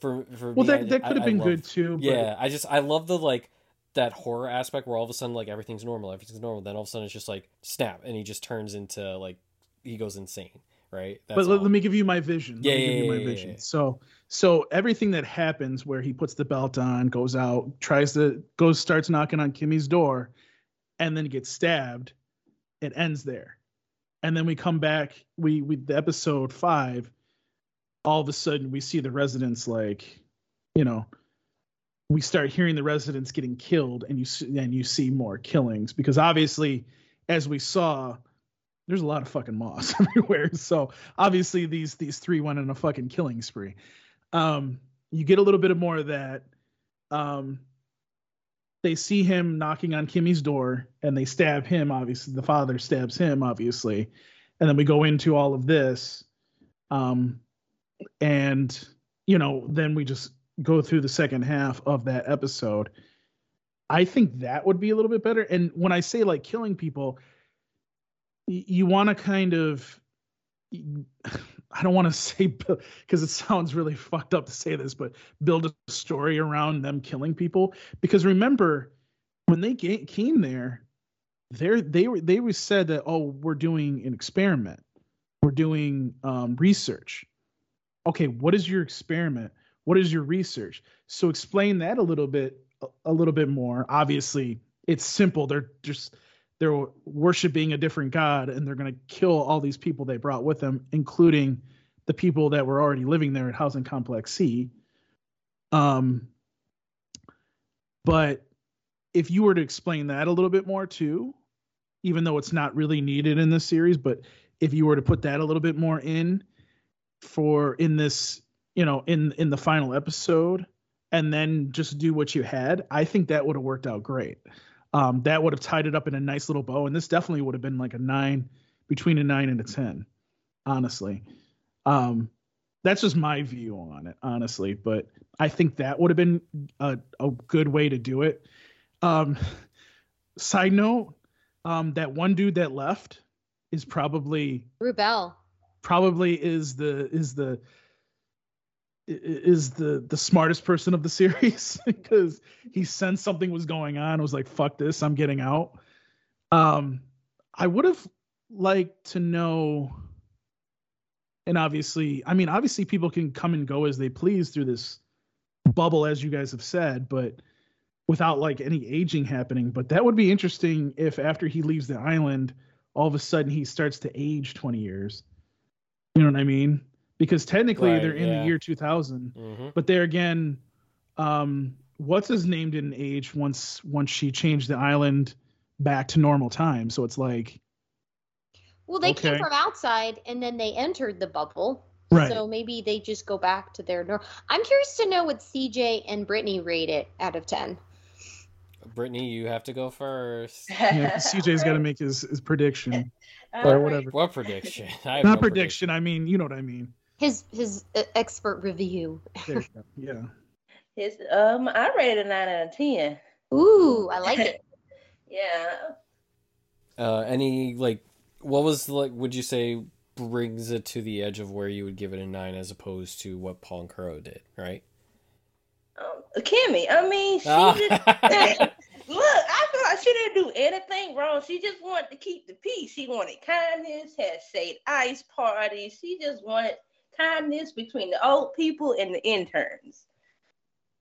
S1: for for
S2: Well,
S1: me,
S2: that
S1: I-
S2: that could have been good too. But
S1: Yeah, I just I love the like that horror aspect where all of a sudden like everything's normal, everything's normal. Then all of a sudden it's just like snap, and he just turns into like he goes insane, right? That's
S2: but let, let me give you my vision. Let
S1: Yeah,
S2: me
S1: yeah,
S2: give you
S1: yeah,
S2: my vision.
S1: yeah.
S2: So so everything that happens where he puts the belt on, goes out, tries to goes starts knocking on Kimmy's door, and then gets stabbed, it ends there. And then we come back, we we the episode five, all of a sudden we see the residents like, you know, we start hearing the residents getting killed and you and you see more killings because obviously as we saw there's a lot of fucking moss *laughs* everywhere. So obviously these these three went on a fucking killing spree. Um you get a little bit of more of that. Um they see him knocking on kimmy's door and they stab him obviously the father stabs him obviously. And then we go into all of this um and you know then we just go through the second half of that episode i think that would be a little bit better. And when i say like killing people y- you want to kind of i don't want to *laughs* say because it sounds really *laughs* fucked up to say this but build a story around them killing people. Because remember when they came there there they were they were said that oh we're doing an experiment. We're doing um, research. Okay what is your experiment what is your research? So explain that a little bit a- little bit more. Obviously it's simple. They're just they're worshiping a different god and they're going to kill all these people they brought with them including the people that were already living there at housing complex c. Um but if you were to explain that a little bit more too even though it's not really needed in this series but if you were to put that a little bit more in for in this you know in in the final episode and then just do what you had i think that would have worked out great. Um that would have tied it up in a nice little bow and this definitely would have been like a nine between a nine and a ten honestly. Um that's just my view on it honestly but i think that would have been a, a good way to do it. Um side note um that one dude that left is probably
S3: Rubel.
S2: probably is the is the is the the smartest person of the series *laughs* because he sensed something was going on was like fuck this i'm getting out. Um i would have liked to know and obviously i mean obviously people can come and go as they please through this bubble as you guys have said but without like any aging happening. But that would be interesting if after he leaves the island all of a sudden he starts to age 20 years. You know what i mean because technically
S1: Right,
S2: they're in
S1: yeah.
S2: the year 2000
S1: Mhm.
S2: but there again um what's his name didn't age once once she changed the island back to normal time so it's like
S3: Well, they
S2: Okay.
S3: came from outside and then they entered the bubble.
S2: Right.
S3: So maybe they just go back to their normal. I'm curious to know what CJ and Brittany rate it out of 10.
S1: Brittany, you have to go first. *laughs*
S2: yeah, cj's got to make his, his prediction
S4: All *laughs*
S2: or
S4: right.
S2: whatever
S1: What prediction?
S2: Not
S1: no
S2: prediction i mean you know what i mean
S3: His his uh, expert review.
S2: There you go. *laughs* yeah
S4: His um, I rated a nine out of ten.
S3: Ooh, I like it. *laughs*
S4: Yeah.
S1: Uh, any like, what was like? Would you say brings it to the edge of where you would give it a nine, as opposed to what Paul and Kuro did, right?
S4: Um, Kimmy, I mean, she
S1: Ah.
S4: just *laughs* look. I feel like she didn't do anything wrong. She just wanted to keep the peace. She wanted kindness. Had saved ice parties. She just wanted kindness between the old people and the interns,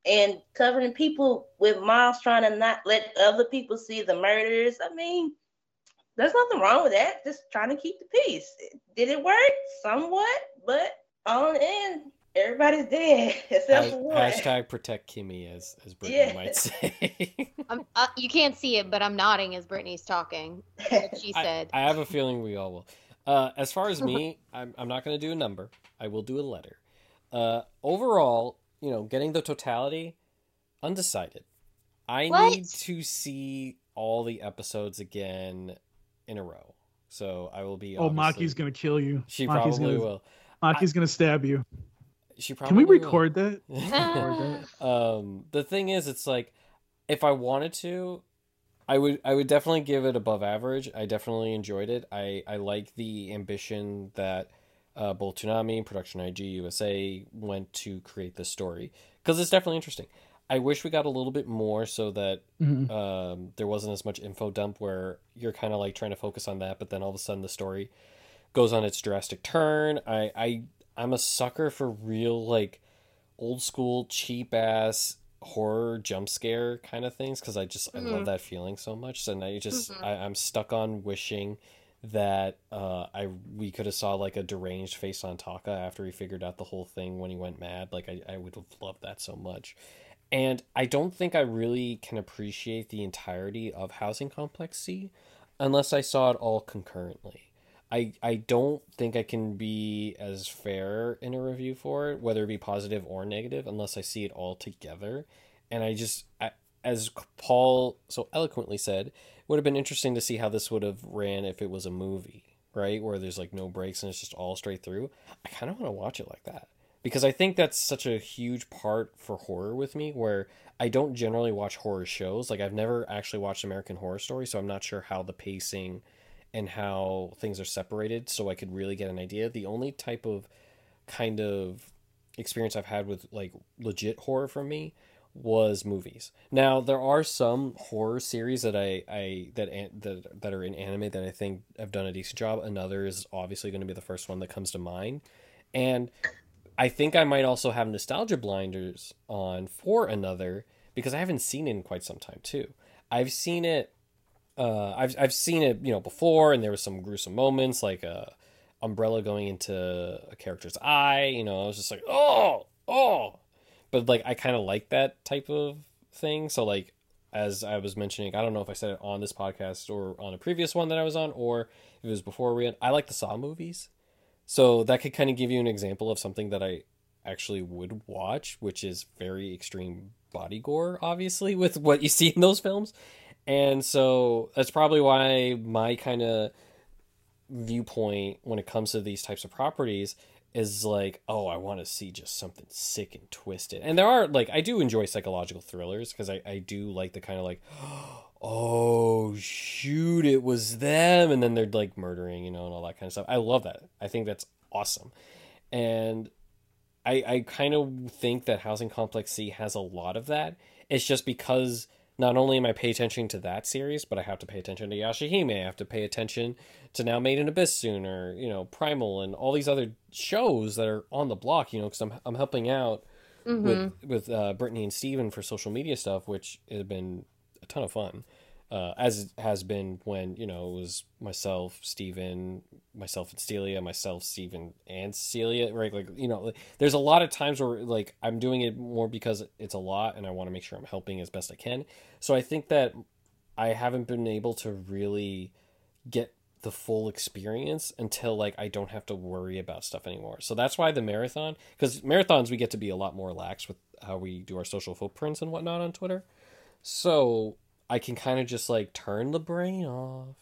S4: and covering people with mouths trying to not let other people see the murders. I mean, there's nothing wrong with that. Just trying to keep the peace. Did it work? Somewhat, but on the end, everybody's dead *laughs* except
S1: Has-
S4: for one.
S1: Hashtag protect Kimmy, as as Brittany
S4: Yeah.
S1: might say. *laughs*
S3: I'm, uh, you can't see it, but I'm nodding as Brittany's talking. *laughs* What she
S1: I-
S3: said.
S1: I, have a feeling we all will. Uh, as far as me, *laughs* I'm, I'm not going to do a number. I will do a letter. Uh, overall, you know, getting the totality, undecided. I
S3: What?
S1: need to see all the episodes again in a row. So I will be.
S2: oh maki's gonna kill you
S1: She
S2: Maki's
S1: probably
S2: gonna,
S1: will.
S2: maki's gonna stab you
S1: She probably
S2: can
S1: probably
S2: we
S1: will. *laughs*
S2: record that
S1: um, the thing is, it's like if I wanted to, I would I would definitely give it above average. I definitely enjoyed it. I I like the ambition that uh, both Toonami, Production IG, USA went to create this story because it's definitely interesting. I wish we got a little bit more so that
S2: Mhm.
S1: um, there wasn't as much info dump where you're kind of like trying to focus on that, but then all of a sudden the story goes on its drastic turn. I I I'm a sucker for real like old school cheap ass horror jump scare kind of things because I just I love
S3: Mhm.
S1: that feeling so much. And I just
S3: Mhm.
S1: I, I'm stuck on wishing that uh I we could have saw like a deranged face on Taka after he figured out the whole thing when he went mad. Like I, I would have loved that so much. And I don't think I really can appreciate the entirety of Housing Complex C unless I saw it all concurrently. I I don't think I can be as fair in a review for it, whether it be positive or negative, unless I see it all together. And I just, I, as Paul so eloquently said, would have been interesting to see how this would have ran if it was a movie, right? Where there's like no breaks and it's just all straight through. I kind of want to watch it like that because I think that's such a huge part for horror with me, where I don't generally watch horror shows. Like I've never actually watched American Horror Story, so I'm not sure how the pacing and how things are separated so I could really get an idea. The only type of kind of experience I've had with like legit horror from me was movies. Now there are some horror series that I, I that that that are in anime that I think have done a decent job. Another is obviously going to be the first one that comes to mind, and I think I might also have nostalgia blinders on for another because I haven't seen it in quite some time too. I've seen it uh, I've I've seen it, you know, before, and there was some gruesome moments, like a umbrella going into a character's eye. You know, I was just like, oh, oh, but like I kind of like that type of thing. So like, as I was mentioning, I don't know if I said it on this podcast or on a previous one that I was on, or if it was before we. I like the Saw movies, so that could kind of give you an example of something that I actually would watch, which is very extreme body gore, obviously, *laughs* with what you see in those films. And so that's probably why my kind of viewpoint when it comes to these types of properties is like, oh, I want to see just something sick and twisted. And there are like I do enjoy psychological thrillers because I, I do like the kind of like, *gasps* oh shoot, it was them, and then they're like murdering, you know, and all that kind of stuff. I love that. I think that's awesome. And I I kind of think that Housing Complex C has a lot of that. It's just because not only am I pay attention to that series, but I have to pay attention to Yashahime. I have to pay attention to now Made in Abyss soon, or you know Primal, and all these other shows that are on the block. You know, because I'm I'm helping out
S3: Mhm.
S1: with with uh, Brittany and Steven for social media stuff, which has been a ton of fun. Uh, as it has been when you know it was myself, Steven, myself and Celia, myself, Steven and Celia, right? Like you know, like, there's a lot of times where like I'm doing it more because it's a lot, and I want to make sure I'm helping as best I can. So I think that I haven't been able to really get the full experience until like I don't have to worry about stuff anymore. So that's why the marathon, because marathons we get to be a lot more lax with how we do our social footprints and whatnot on Twitter. So I can kind of just like turn the brain off,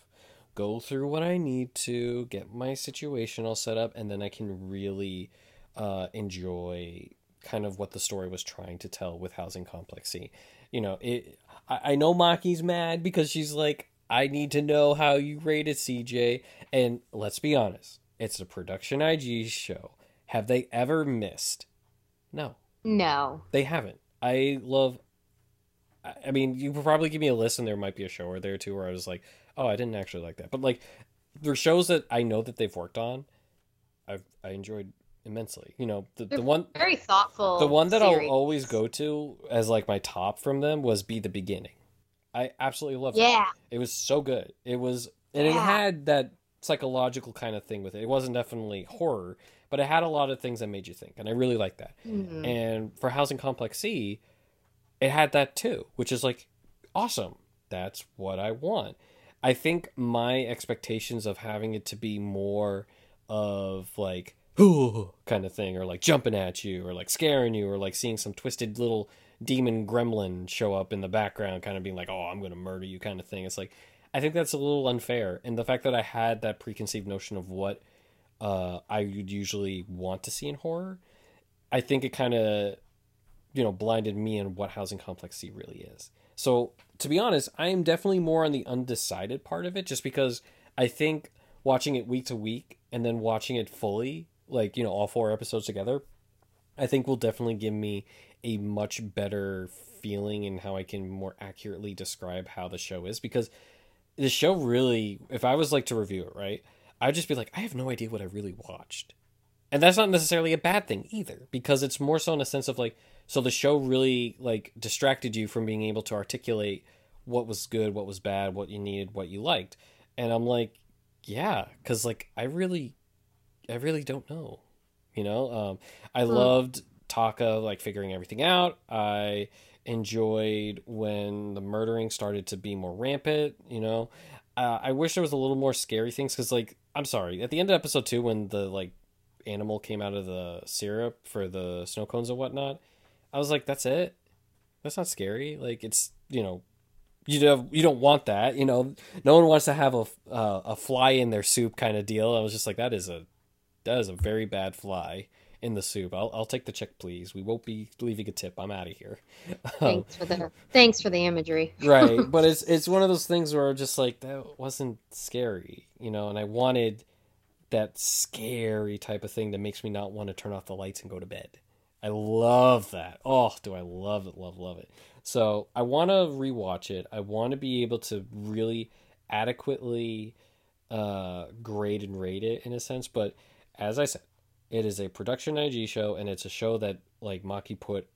S1: go through what I need to, get my situation all set up, and then I can really uh, enjoy kind of what the story was trying to tell with Housing Complex C. You know, it. I, I know Maki's mad because she's like, I need to know how you rated CJ. And let's be honest, it's a production IG show. Have they ever missed? No,
S3: No.
S1: they haven't. I love. I mean, you could probably give me a list, and there might be a show or there too where I was like, "Oh, I didn't actually like that." But like, there are shows that I know that they've worked on. I've I enjoyed immensely. You know, the, the one
S3: Very thoughtful.
S1: the one that
S3: series.
S1: I'll always go to as like my top from them was Be the Beginning. I absolutely loved it.
S3: Yeah.
S1: It was so good. It was, and it had that psychological kind of thing with it. It wasn't definitely horror, but it had a lot of things that made you think, and I really liked that.
S3: Mhm.
S1: And for Housing Complex C, it had that too, which is like awesome. That's what I want. I think my expectations of having it to be more of like ooh *gasps* kind of thing or like jumping at you or like scaring you or like seeing some twisted little demon gremlin show up in the background kind of being like oh i'm going to murder you kind of thing it's like i think that's a little unfair and the fact that i had that preconceived notion of what uh, i would usually want to see in horror i think it kind of you know blinded me in what housing complex C really is. So to be honest, I am definitely more on the undecided part of it, just because I think watching it week to week and then watching it fully, like you know all four episodes together, I think will definitely give me a much better feeling and how I can more accurately describe how the show is because the show really if I was like to review it, right? I'd just be like I have no idea what I really watched. And that's not necessarily a bad thing either because it's more so in a sense of like so the show really like distracted you from being able to articulate what was good, what was bad, what you needed, what you liked. And I'm like, yeah, cuz like I really I really don't know. You know, um I loved Taka like figuring everything out. I enjoyed when the murdering started to be more rampant. You know, uh, I wish there was a little more scary things because, like, I'm sorry, at the end of episode two, when the like animal came out of the syrup for the snow cones and whatnot, I was like, that's it. That's not scary. Like, it's you know. You don't, you don't want that, you know. No one wants to have a uh, a fly in their soup kind of deal. I was just like, that is a that is a very bad fly in the soup. I'll, I'll take the check, please. We won't be leaving a tip. I'm out of here. *laughs*
S3: Thanks for the thanks for the imagery. *laughs*
S1: right, but it's it's one of those things where I'm just like that wasn't scary, you know, and I wanted that scary type of thing that makes me not want to turn off the lights and go to bed. I love that. Oh, do I love it, love, love it. So I want to rewatch it. I want to be able to really adequately uh, grade and rate it in a sense. But as I said, it is a production IG show, and it's a show that like Maki put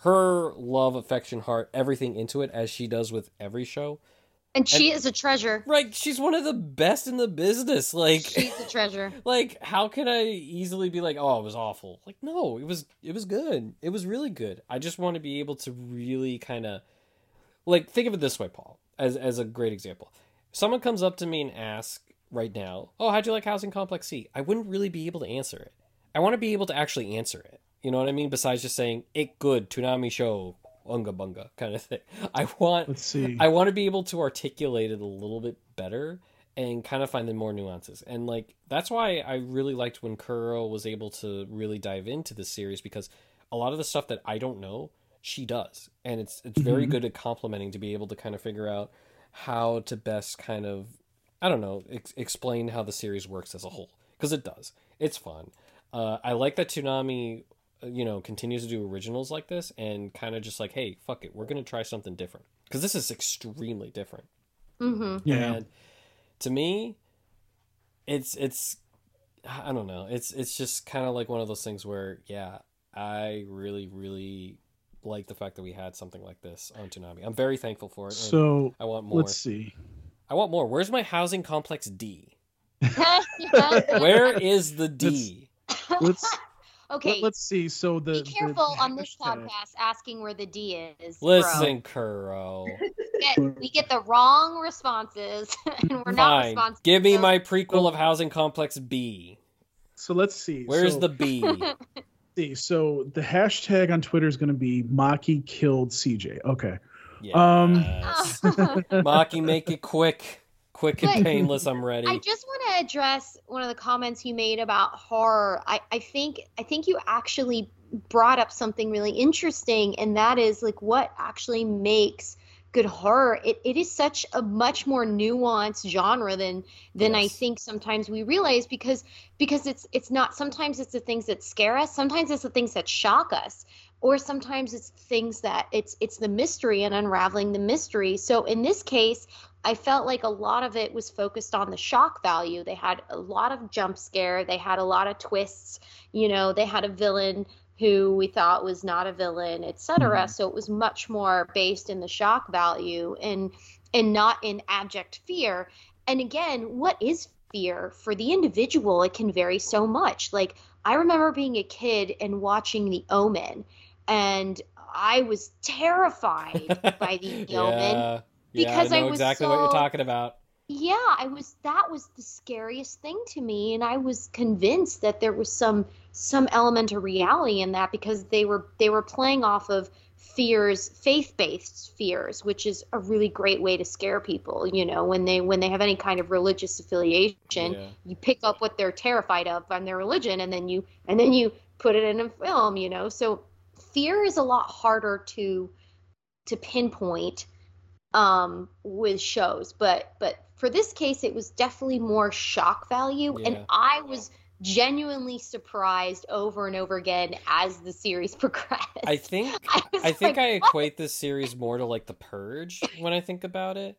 S1: her love, affection, heart, everything into it, as she does with every show.
S3: And she is a treasure.
S1: Right, she's one of the best in the business. Like
S3: She's a *laughs* treasure.
S1: like how can I easily be like, "Oh, it was awful." Like no, it was it was good. It was really good. I just want to be able to really kind of like think of it this way, Paul, as as a great example. Someone comes up to me and asks right now, "Oh, how'd you like Housing Complex C?" I wouldn't really be able to answer it. I want to be able to actually answer it. You know what I mean? Besides just saying it good, Toonami show, unga bunga kind of thing. I want
S2: Let's see.
S1: I want to be able to articulate it a little bit better and kind of find the more nuances. And like that's why I really liked when Kuro was able to really dive into this series because a lot of the stuff that I don't know, she does. And it's it's very
S2: Mhm.
S1: good at complementing to be able to kind of figure out how to best kind of I don't know, ex- explain how the series works as a whole because it does. It's fun. Uh, I like that Toonami, you know, continues to do originals like this and kind of just like, hey, fuck it, we're gonna try something different because this is extremely different.
S3: Mm-hmm.
S2: yeah.
S1: And to me, it's it's I don't know. It's it's just kind of like one of those things where yeah, I really really like the fact that we had something like this on Toonami. I'm very thankful for it.
S2: So
S1: I want more.
S2: let's see.
S1: I want more. Where's my housing complex D? *laughs* *laughs* *laughs* Where is the D?
S2: Let's
S3: okay.
S2: let, us see. So the
S3: be careful
S2: the
S3: on this
S2: hashtag-
S3: podcast asking where the D is.
S1: Listen, Kuro. *laughs*
S3: We get, we get the wrong responses, *laughs* and we're not
S1: Fine.
S3: responsible.
S1: Give me my prequel of Housing Complex B.
S2: So let's see.
S1: Where's
S2: so,
S1: the B? *laughs*
S2: see? So the hashtag on Twitter is going to be Maki killed CJ. Okay.
S1: Yes.
S2: Um,
S1: Maki, make it quick. Quick and
S3: But-
S1: painless. I'm ready.
S3: I just want to address one of the comments you made about horror. I, I think I think you actually brought up something really interesting, and that is like what actually makes good horror. It, it is such a much more nuanced genre than than I think sometimes we realize because because it's it's not sometimes it's the things that scare us, sometimes it's the things that shock us or sometimes it's things that it's it's the mystery and unraveling the mystery. So in this case, I felt like a lot of it was focused on the shock value. They had a lot of jump scare, they had a lot of twists, you know, they had a villain who we thought was not a villain, etc.
S2: Mhm.
S3: So it was much more based in the shock value and and not in abject fear. And again, what is fear for the individual? It can vary so much. Like I remember being a kid and watching The Omen, and I was terrified by The *laughs* Omen.
S1: yeah. Yeah,
S3: because
S1: I
S3: I
S1: know
S3: was
S1: exactly what you're talking about.
S3: Yeah, I was that was the scariest thing to me and I was convinced that there was some some element of reality in that because they were they were playing off of fears, faith-based fears, which is a really great way to scare people, you know, when they when they have any kind of religious affiliation,
S1: Yeah.
S3: you pick up what they're terrified of on their religion and then you and then you put it in a film, you know. So fear is a lot harder to to pinpoint um, with shows, but but for this case, it was definitely more shock value,
S1: Yeah.
S3: and I was genuinely surprised over and over again as the series *laughs* progressed.
S1: I think
S3: I,
S1: I think
S3: like,
S1: I
S3: "What?"
S1: equate this series more to like The Purge when I think about it.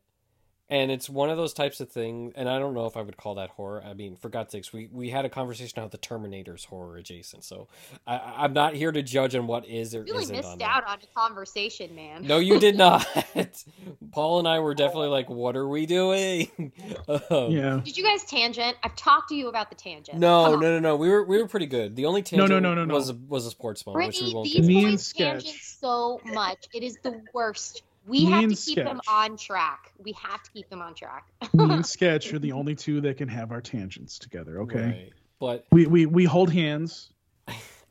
S1: And it's one of those types of things, and I don't know if I would call that horror. I mean, for God's sakes, we, we had a conversation how the Terminator's horror adjacent, so I, I- I'm not here to judge on what is or
S3: You really
S1: isn't on
S3: missed
S1: that.
S3: out on a conversation, man.
S1: No, you did not. *laughs* *laughs* Paul and I were definitely like, "What are we doing?" *laughs* Um,
S2: Yeah.
S3: Did you guys tangent? I've talked to you about the tangent.
S1: No, no, no, no. We were we were pretty good. The only
S2: No, no,
S1: tangent
S2: no, no, no.
S1: was a, was a sports one, which we
S3: Brittany,
S1: won't
S3: these
S1: get.
S2: Me
S1: into.
S3: boys tangent so much. It is the worst. We
S2: Me
S3: have to
S2: and
S3: keep them on track. We have to keep them on track.
S2: Me and *laughs* Sketch are the only two that can have our tangents together. Okay.
S1: Right. But
S2: We we we hold hands.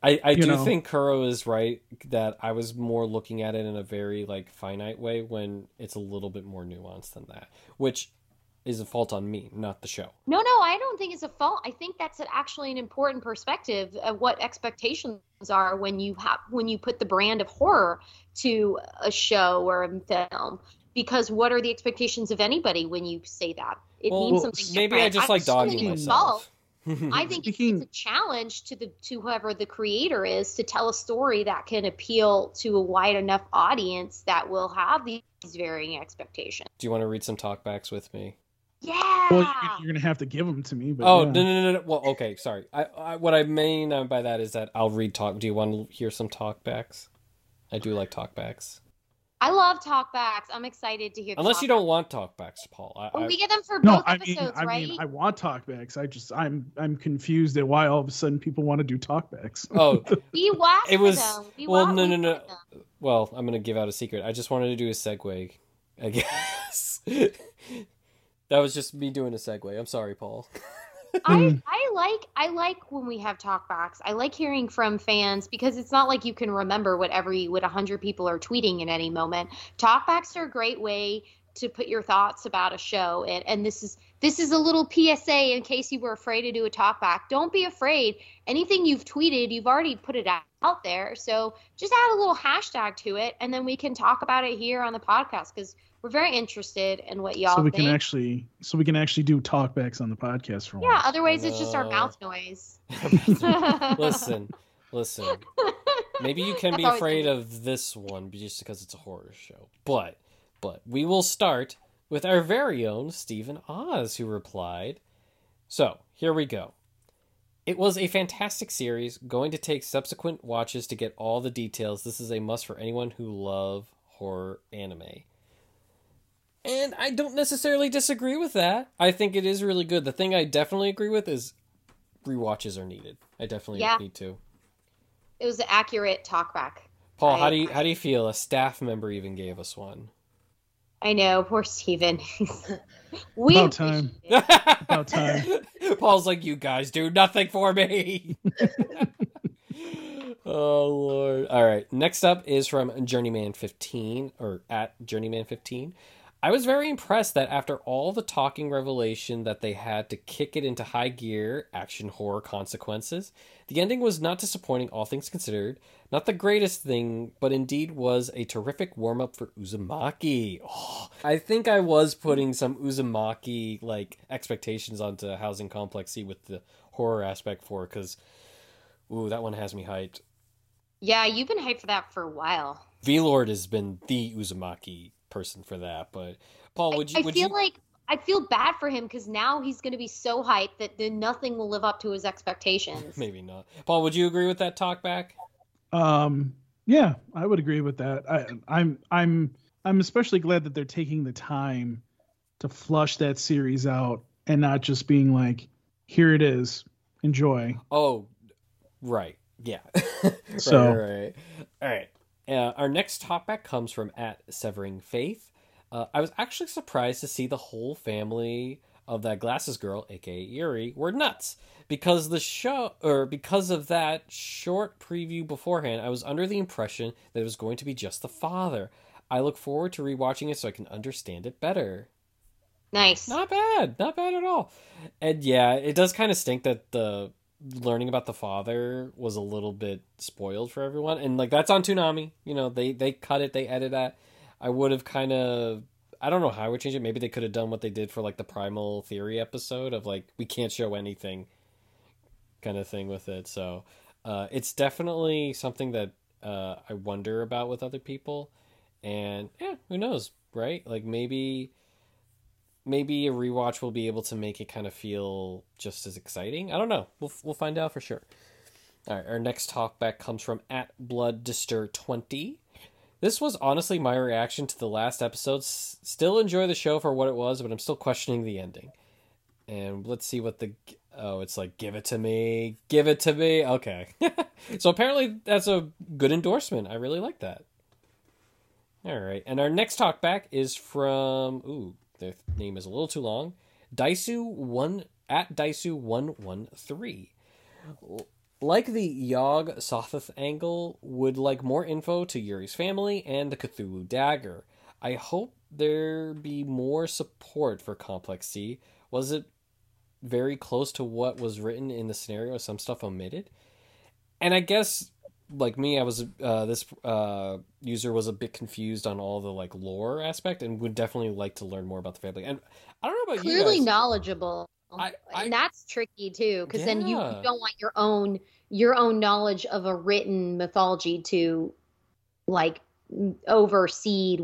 S1: I, I do
S2: know.
S1: think Kuro is right that I was more looking at it in a very like finite way when it's a little bit more nuanced than that, which is a fault on me, not the show.
S3: No, no, I don't think it's a fault. I think that's actually an important perspective of what expectations are when you have when you put the brand of horror to a show or a film. Because what are the expectations of anybody when you say that? It
S1: Well,
S3: means something.
S1: maybe I
S3: different.
S1: just
S3: I'm
S1: like
S3: not
S1: dogging myself. *laughs*
S3: I think it's-
S2: Speaking-
S3: it's a challenge to the to whoever the creator is to tell a story that can appeal to a wide enough audience that will have these varying expectations.
S1: do you want to read some talkbacks with me?
S3: Yeah.
S2: Well, you- you're gonna have to give them to me. But
S1: Oh
S2: yeah.
S1: no, no no no! Well, okay, sorry. I, I what I mean uh, by that is that I'll read talk. Do you want to hear some talkbacks? I do like talkbacks.
S3: I love talkbacks. I'm excited to hear. the
S1: Unless you don't want talkbacks, Paul. I,
S3: Well,
S1: I,
S3: we get them for
S2: No,
S3: both
S2: I mean,
S3: episodes,
S2: I
S3: right?
S2: mean, I want talkbacks. I just, I'm, I'm confused at why all of a sudden people want to do talkbacks.
S1: oh *laughs*
S3: we watched
S1: It was-
S3: them. We
S1: well,
S3: wa-
S1: no, no, no. well, I'm gonna give out a secret. I just wanted to do a segue. I *laughs* guess that was just me doing a segue. I'm sorry, Paul. *laughs*
S3: I, hmm. I like I like when we have talkbacks. I like hearing from fans because it's not like you can remember what every what hundred people are tweeting in any moment. Talkbacks are a great way to put your thoughts about a show and, and this is this is a little PSA in case you were afraid to do a talkback. Don't be afraid. Anything you've tweeted, you've already put it out, out there. So just add a little hashtag to it and then we can talk about it here on the podcast because we're very interested in what y'all
S2: so we
S3: think.
S2: can actually, so we can actually do talkbacks on the podcast for
S3: yeah,
S2: once.
S3: otherwise it's just our mouth noise. *laughs*
S1: listen, listen. *laughs* Maybe you can
S3: That's
S1: be afraid
S3: good.
S1: of this one just because it's a horror show. But, but we will start with our very own Steven Oz, who replied. So here we go. It was a fantastic series. Going to take subsequent watches to get all the details. This is a must for anyone who love horror anime. And I don't necessarily disagree with that. I think it is really good. The thing I definitely agree with is rewatches are needed. I definitely
S3: Yeah.
S1: need to.
S3: It was an accurate talkback.
S1: Paul, how do you how do you feel? A staff member even gave us one.
S3: I know, poor Steven. *laughs* we
S2: About time. About time. *laughs*
S1: Paul's like, you guys do nothing for me. *laughs* oh lord! All right, next up is from Journeyman15 or at Journeyman15. I was very impressed that after all the talking revelation that they had to kick it into high gear, action horror consequences, the ending was not disappointing, all things considered. Not the greatest thing, but indeed was a terrific warm up for Uzumaki. Oh, I think I was putting some Uzumaki like expectations onto Housing Complex C with the horror aspect for because, ooh, that one has me hyped.
S3: Yeah, you've been hyped for that for a while.
S1: V Lord has been the Uzumaki person for that, but Paul, would you?
S3: I
S1: would
S3: feel
S1: you...
S3: like I feel bad for him because now he's going to be so hyped that then nothing will live up to his expectations. *laughs*
S1: Maybe not. Paul, would you agree with that talk back?
S2: Um, yeah, I would agree with that. I, I'm, I'm, I'm especially glad that they're taking the time to flush that series out and not just being like, "Here it is, enjoy."
S1: Oh, right. Yeah. *laughs* right,
S2: So-
S1: right, right. All right. Uh, our next topic comes from at Severing Faith. Uh, I was actually surprised to see the whole family of that glasses girl, aka Yuri, were nuts because the show or because of that short preview beforehand. I was under the impression that it was going to be just the father. I look forward to rewatching it so I can understand it better.
S3: Nice.
S1: Not bad, not bad at all. And yeah, it does kind of stink that the learning about the father was a little bit spoiled for everyone, and like that's on Toonami. You know, they they cut it, they edit that. I would have kind of. I don't know how I would change it. Maybe they could have done what they did for like the Primal Theory episode of like we can't show anything, kind of thing with it. So uh, it's definitely something that uh, I wonder about with other people, and yeah, who knows, right? Like maybe maybe a rewatch will be able to make it kind of feel just as exciting. I don't know. We'll we'll find out for sure. All right, our next talkback comes from at Blood Distur twenty. This was honestly my reaction to the last episode. S- Still enjoy the show for what it was, but I'm still questioning the ending. And let's see what the oh, it's like give it to me, give it to me. Okay, *laughs* so apparently that's a good endorsement. I really like that. All right, and our next talkback is from ooh, their name is a little too long. Daisu one at Daisu one one three. Like the Yog Sothoth angle, would like more info to Yuri's family and the Cthulhu dagger. I hope there be more support for Complex C. Was it very close to what was written in the scenario? Some stuff omitted, and I guess like me, I was uh, this uh, user was a bit confused on all the like lore aspect, and would definitely like to learn more about the family. And I don't know about
S3: Clearly
S1: you guys.
S3: knowledgeable.
S1: I- I-
S3: and that's tricky too, because then you, you don't want your own your own knowledge of a written mythology to like oversee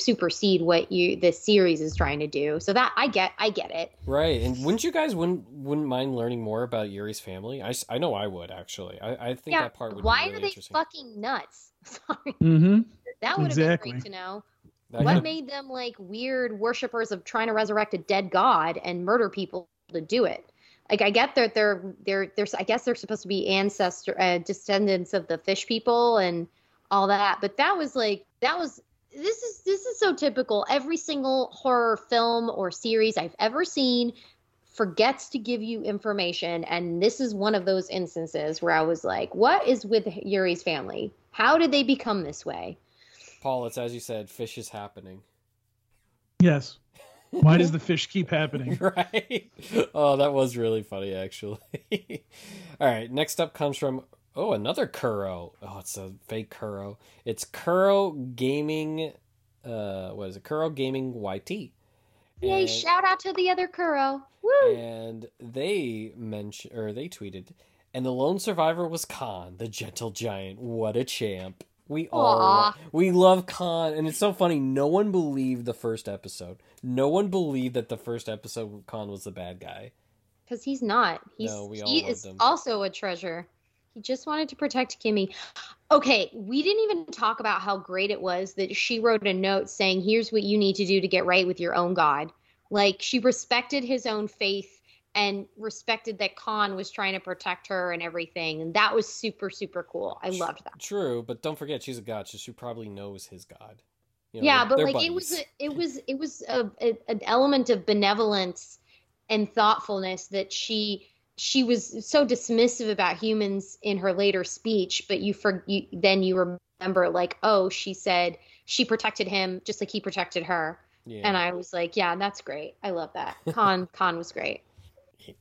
S3: supersede what you this series is trying to do. So that I get I get it.
S1: Right, and wouldn't you guys wouldn't wouldn't mind learning more about Yuri's family? I, I know I would actually. I, I think
S3: yeah.
S1: that part would
S3: Why
S1: be really
S3: are they fucking nuts? *laughs* Sorry.
S2: Mm-hmm.
S3: That would have
S2: Exactly.
S3: been great to know.
S1: That-
S3: What made them like weird worshippers of trying to resurrect a dead god and murder people to do it? Like I get that they're they're there's I guess they're supposed to be ancestor uh, descendants of the fish people and all that, but that was like that was this is this is so typical. Every single horror film or series I've ever seen forgets to give you information and this is one of those instances where I was like, what is with Yuri's family? How did they become this way?
S1: Paul, it's as you said, fish is happening.
S2: Yes. Why does the fish keep happening? *laughs*
S1: right? Oh, that was really funny, actually. *laughs* All right, next up comes from oh another Kuro. Oh, it's a fake Kuro. It's Kuro Gaming. Uh, what is it? Kuro Gaming YT.
S3: Yay,
S1: And-
S3: shout out to the other Kuro. Woo!
S1: and they mentioned or they tweeted, and the lone survivor was Khan, the gentle giant. What a champ! We all
S3: Aw.
S1: we love Khan, and it's so funny. No one believed the first episode. No one believed that the first episode Khan was the bad guy.
S3: Because he's not. He's
S1: No, we all
S3: he is
S1: him.
S3: also a treasure. He just wanted to protect Kimmy. Okay, we didn't even talk about how great it was that she wrote a note saying, "Here's what you need to do to get right with your own God." Like she respected his own faith and respected that Khan was trying to protect her and everything, and that was super super cool. I loved that.
S1: True, but don't forget she's a god, so she probably knows his god. You know,
S3: yeah, but like it was a, it was it was a, a, an element of benevolence and thoughtfulness that she she was so dismissive about humans in her later speech, but you for you, then you remember like oh she said she protected him just like he protected her,
S1: yeah.
S3: and I was like yeah that's great I love that *laughs* Khan Khan was great.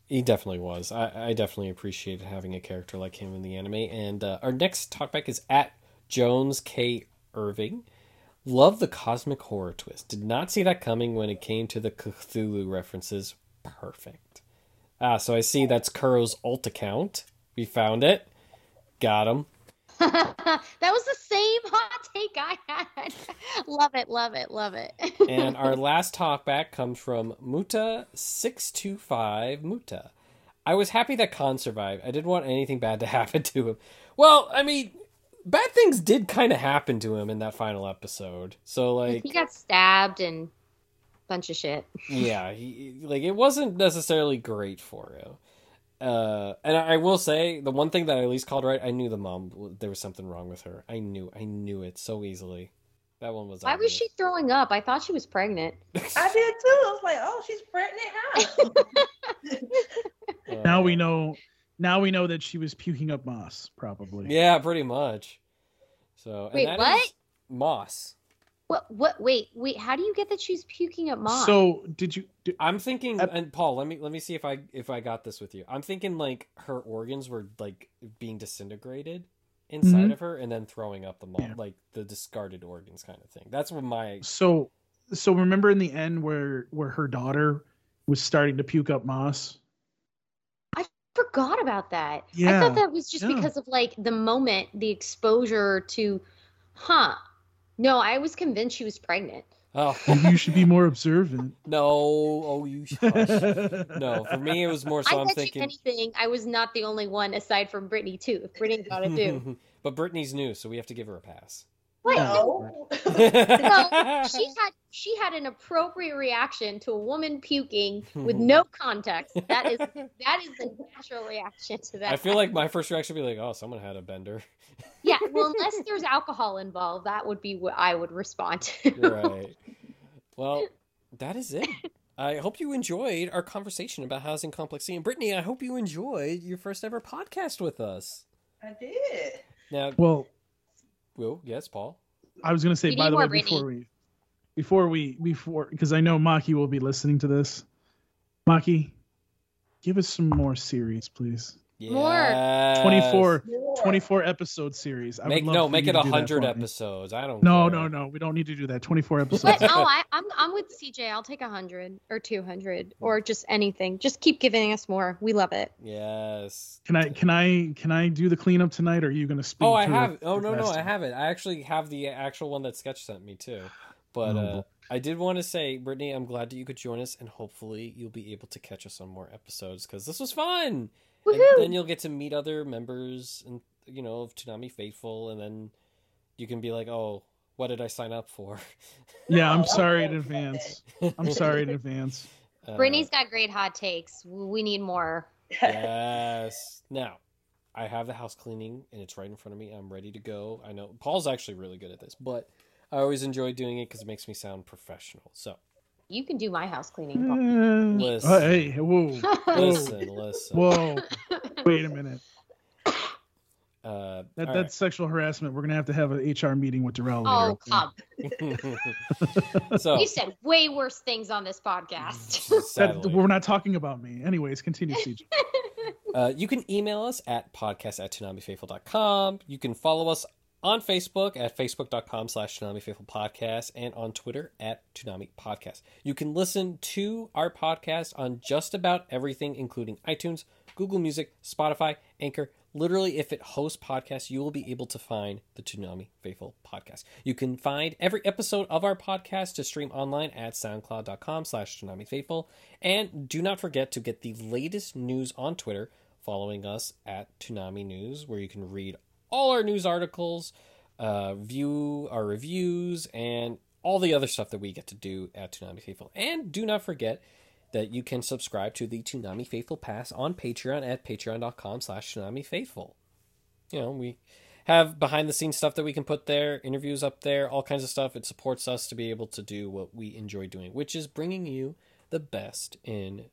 S1: He definitely was. I, I definitely appreciated having a character like him in the anime. And uh, our next talkback is at Jones K. Irving. Love the cosmic horror twist. Did not see that coming when it came to the Cthulhu references. Perfect. Ah, so I see that's Kuro's alt account. We found it. Got him. *laughs*
S3: that was the same *laughs* hot take I had. *laughs* love it, love it, love it.
S1: and our last talkback comes from Muta625 Muta. I was happy that Khan survived. I didn't want anything bad to happen to him. Well, I mean, bad things did kind of happen to him in that final episode. So, like,
S3: he got stabbed and bunch of shit.
S1: yeah, he, like it wasn't necessarily great for him. Uh, and I, I will say the one thing that I at least called right, I knew the mom there was something wrong with her. I knew, I knew it so easily. That one was.
S3: Why was she throwing up? I thought she was pregnant. *laughs*
S4: I did too. I was like, oh, she's pregnant. How?
S1: Uh, *laughs*
S2: Now we know. Now we know that she was puking up moss, probably.
S1: Yeah, pretty much. So and
S3: Wait,
S1: that
S3: what?
S1: is moss.
S3: What? What? Wait, wait. How do you get that she's puking at moss?
S2: So did you? Did,
S1: I'm thinking,
S2: Ep-
S1: and Paul, let me let me see if I if I got this with you. I'm thinking like her organs were like being disintegrated inside
S2: Mhm.
S1: of her, and then throwing up the mom,
S2: Yeah.
S1: like the discarded organs kind of thing. That's what my
S2: so so remember in the end where where her daughter was starting to puke up moss.
S3: I forgot about that.
S2: Yeah.
S3: I thought that was just
S2: yeah.
S3: because of like the moment, the exposure to, huh? No, I was convinced she was pregnant.
S1: oh *laughs*
S2: Maybe you should be more observant.
S1: no, oh you hush. Oh, no. For me, it was more so.
S3: I
S1: I'm
S3: bet
S1: thinking.
S3: you anything. I was not the only one aside from Brittany too. If Brittany got it too. *laughs*
S1: but Brittany's new, so we have to give her a pass.
S3: What?
S4: No. *laughs* *laughs*
S3: No, she had she had an appropriate reaction to a woman puking with no *laughs* context. That is that is the natural reaction to that.
S1: I feel like my first reaction would be like, "Oh, someone had a bender."
S3: yeah. Well, unless there's alcohol involved, that would be what I would respond to.
S1: right. Well, that is it. I hope you enjoyed our conversation about housing complexity. And Brittany, I hope you enjoyed your first ever podcast with us.
S4: I did.
S1: Now,
S2: Well,
S1: Will, yes, Paul.
S2: I was gonna say
S3: We
S2: by the way
S3: Brittany.
S2: before we before we before because I know Maki will be listening to this. Maki, give us some more series, please.
S3: More.
S1: Yes.
S2: 24,
S4: More.
S2: 24 episode series. I
S1: Make
S2: would love
S1: no, make it
S2: to
S1: hundred episodes. I don't.
S2: No,
S1: care.
S2: no, no. We don't need to do that. 24 episodes.
S3: But oh, I, I'm I'm with CJ. I'll take a hundred or two hundred or just anything. Just keep giving us more. We love it.
S1: Yes.
S2: Can I can I can I do the cleanup tonight? Or are you gonna speak?
S1: Oh, I have.
S2: it
S1: Oh no, no. I have it. I actually have the actual one that Sketch sent me too. But
S2: Oh,
S1: uh. I did want to say, Brittany, I'm glad that you could join us, and hopefully you'll be able to catch us on more episodes because this was fun. And then you'll get to meet other members and you know of Toonami Faithful, and then you can be like, "Oh, what did I sign up for?"
S2: Yeah, I'm *laughs* sorry in advance. I'm sorry in advance. *laughs*
S1: Uh,
S3: Brittany's got great hot takes. We need more.
S1: yes. Now, I have the house cleaning, and it's right in front of me. I'm ready to go. I know Paul's actually really good at this, but I always enjoy doing it because it makes me sound professional. So
S3: You can do my house cleaning. Paul.
S2: Uh,
S1: Listen.
S2: uh, hey, whoa,
S1: listen, listen.
S2: whoa. Wait a minute.
S1: Uh,
S2: That
S1: all
S2: that's sexual harassment. We're gonna have to have an HR meeting with Darrell.
S3: oh,
S2: later.
S3: come.
S1: right. *laughs* so,
S3: We've said way worse things on this podcast. *laughs*
S2: That, we're not talking about me. Anyways, continue, CJ. *laughs*
S1: Uh, you can email us at podcast at ToonamiFaithful.com. You can follow us on Facebook at facebook.com slash Toonami Faithful Podcast and on Twitter at Toonami Podcast. You can listen to our podcast on just about everything, including iTunes, Google Music, Spotify, Anchor. Literally, if it hosts podcasts, you will be able to find the Toonami Faithful Podcast. You can find every episode of our podcast to stream online at soundcloud.com slash Toonami Faithful. And do not forget to get the latest news on Twitter following us at Toonami News, where you can read all our news articles, uh, view our reviews, and all the other stuff that we get to do at Toonami Faithful. And do not forget that you can subscribe to the Toonami Faithful Pass on Patreon at patreon.com slash Toonami Faithful. You know, we have behind the scenes stuff that we can put there, interviews up there, all kinds of stuff. It supports us to be able to do what we enjoy doing, which is bringing you the best in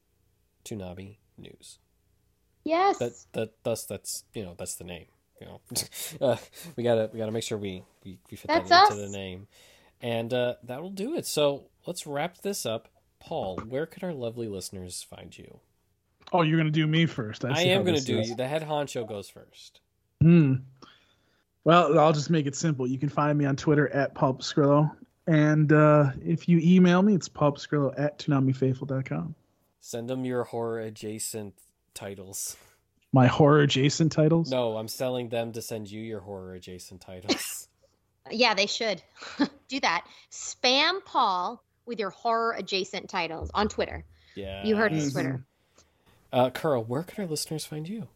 S1: Toonami news.
S3: yes.
S1: That that thus that's you know that's the name. You know, *laughs* uh, we gotta we gotta make sure we we, we fit
S3: That's
S1: that into
S3: us.
S1: the name, and uh, that will do it. So let's wrap this up. Paul, where could our lovely listeners find you?
S2: Oh, you're gonna do me first.
S1: I,
S2: see how
S1: am going to do
S2: is.
S1: you. The head honcho goes first.
S2: Hmm. Well, I'll just make it simple. You can find me on Twitter at Pulp Skrillo. And uh, if you email me, it's pulpskrillo at ToonamiFaithful.com.
S1: Send them your horror adjacent titles.
S2: My horror adjacent titles.
S1: No, I'm selling them to send you your horror adjacent titles. *laughs*
S3: yeah, they should *laughs* do that. Spam Paul with your horror adjacent titles on Twitter.
S1: yeah,
S3: You heard it,
S2: Mhm.
S3: Twitter.
S1: Uh, Carl, where can our listeners find you?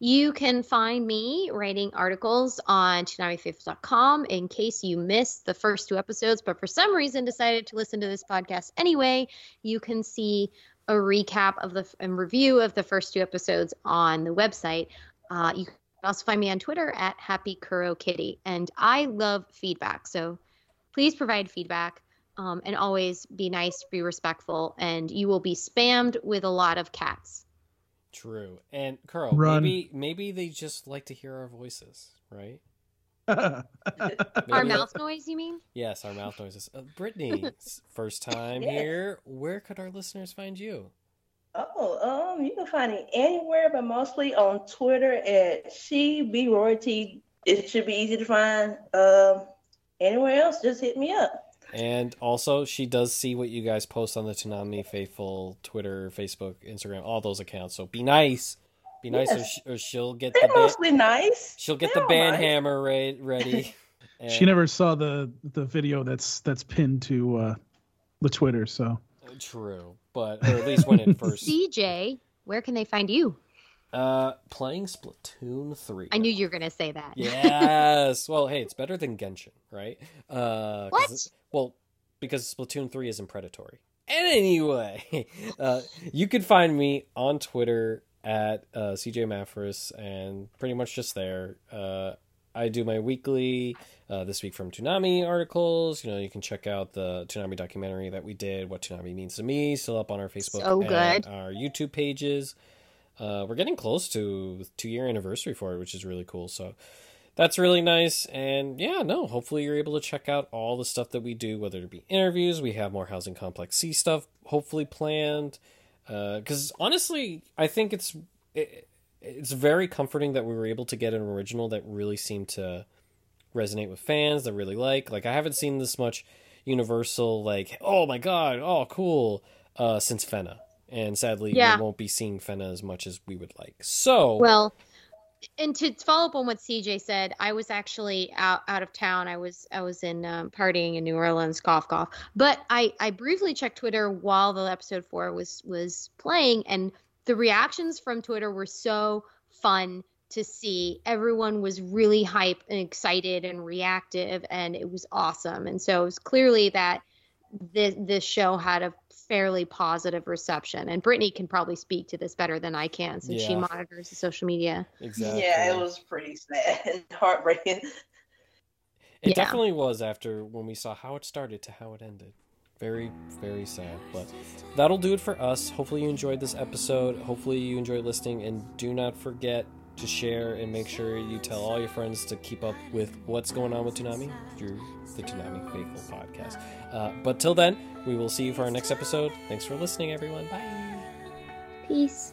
S3: You can find me writing articles on ToonamiFaithful.com in case you missed the first two episodes, but for some reason decided to listen to this podcast anyway. You can see a recap of the and review of the first two episodes on the website. Uh, you can also find me on Twitter at Happy Kuro Kitty, and I love feedback. So please provide feedback. Um, and always be nice, be respectful, and you will be spammed with a lot of cats.
S1: True. And Carl,
S2: Run.
S1: maybe maybe they just like to hear our voices, right? *laughs*
S3: Our mouth noise, you mean?
S1: Yes, our mouth noises. Uh, Brittany, *laughs* first time
S4: Yes.
S1: here. Where could our listeners find you?
S4: Oh, um, you can find it anywhere, but mostly on Twitter at she be royalty. It should be easy to find. Um, anywhere else, just hit me up.
S1: And also, she does see what you guys post on the Toonami Faithful Twitter, Facebook, Instagram, all those accounts. So be nice, be nice, or,
S4: Yes.
S1: sh- or she'll get
S4: They're
S1: the ba-
S4: mostly nice.
S1: she'll get
S4: They're
S1: the band
S4: nice.
S1: hammer ra- ready. *laughs* And-
S2: She never saw the the video that's that's pinned to uh, the Twitter. So
S1: True, but or at least when it *laughs* first.
S3: CJ, where can they find you?
S1: Uh, playing Splatoon three.
S3: I knew you were gonna say that. *laughs*
S1: Yes. well, hey, it's better than Genshin, right? Uh,
S3: What?
S1: it- well, because Splatoon 3 isn't predatory. And anyway, *laughs* uh, you can find me on Twitter at uh, CJ Maffris and pretty much just there. Uh, I do my weekly uh, This Week from Toonami articles. You know, you can check out the Toonami documentary that we did, What Toonami Means to Me, still up on our Facebook
S3: So
S1: and
S3: good.
S1: our YouTube pages. Uh, we're getting close to two year anniversary for it, which is really cool. So that's really nice. And yeah, no, hopefully you're able to check out all the stuff that we do, whether it be interviews, we have more Housing Complex C stuff hopefully planned. Because honestly, I think it's it, it's very comforting that we were able to get an original that really seemed to resonate with fans that really like. Like I haven't seen this much Universal like, oh my god, oh cool, uh, since Fena. And sadly,
S3: Yeah.
S1: we won't be seeing Fena as much as we would like. So,
S3: Well, and to follow up on what CJ said, I was actually out out of town. I was I was in um, partying in New Orleans, cough cough. But I I briefly checked Twitter while the episode four was was playing, and the reactions from Twitter were so fun to see. Everyone was really hype and excited and reactive, and it was awesome. And so it was clearly that this this show had a fairly positive reception. And Brittany can probably speak to this better than I can, since she monitors the social media.
S1: exactly.
S4: Yeah, it was pretty sad and *laughs* heartbreaking.
S1: It
S3: Yeah.
S1: definitely was after when we saw how it started to how it ended. Very, very sad. But that'll do it for us. Hopefully, you enjoyed this episode. Hopefully, you enjoyed listening. And do not forget to share and make sure you tell all your friends to keep up with what's going on with Toonami through the Toonami Faithful podcast. Uh, but till then, we will see you for our next episode. Thanks for listening, everyone. Bye.
S3: Peace.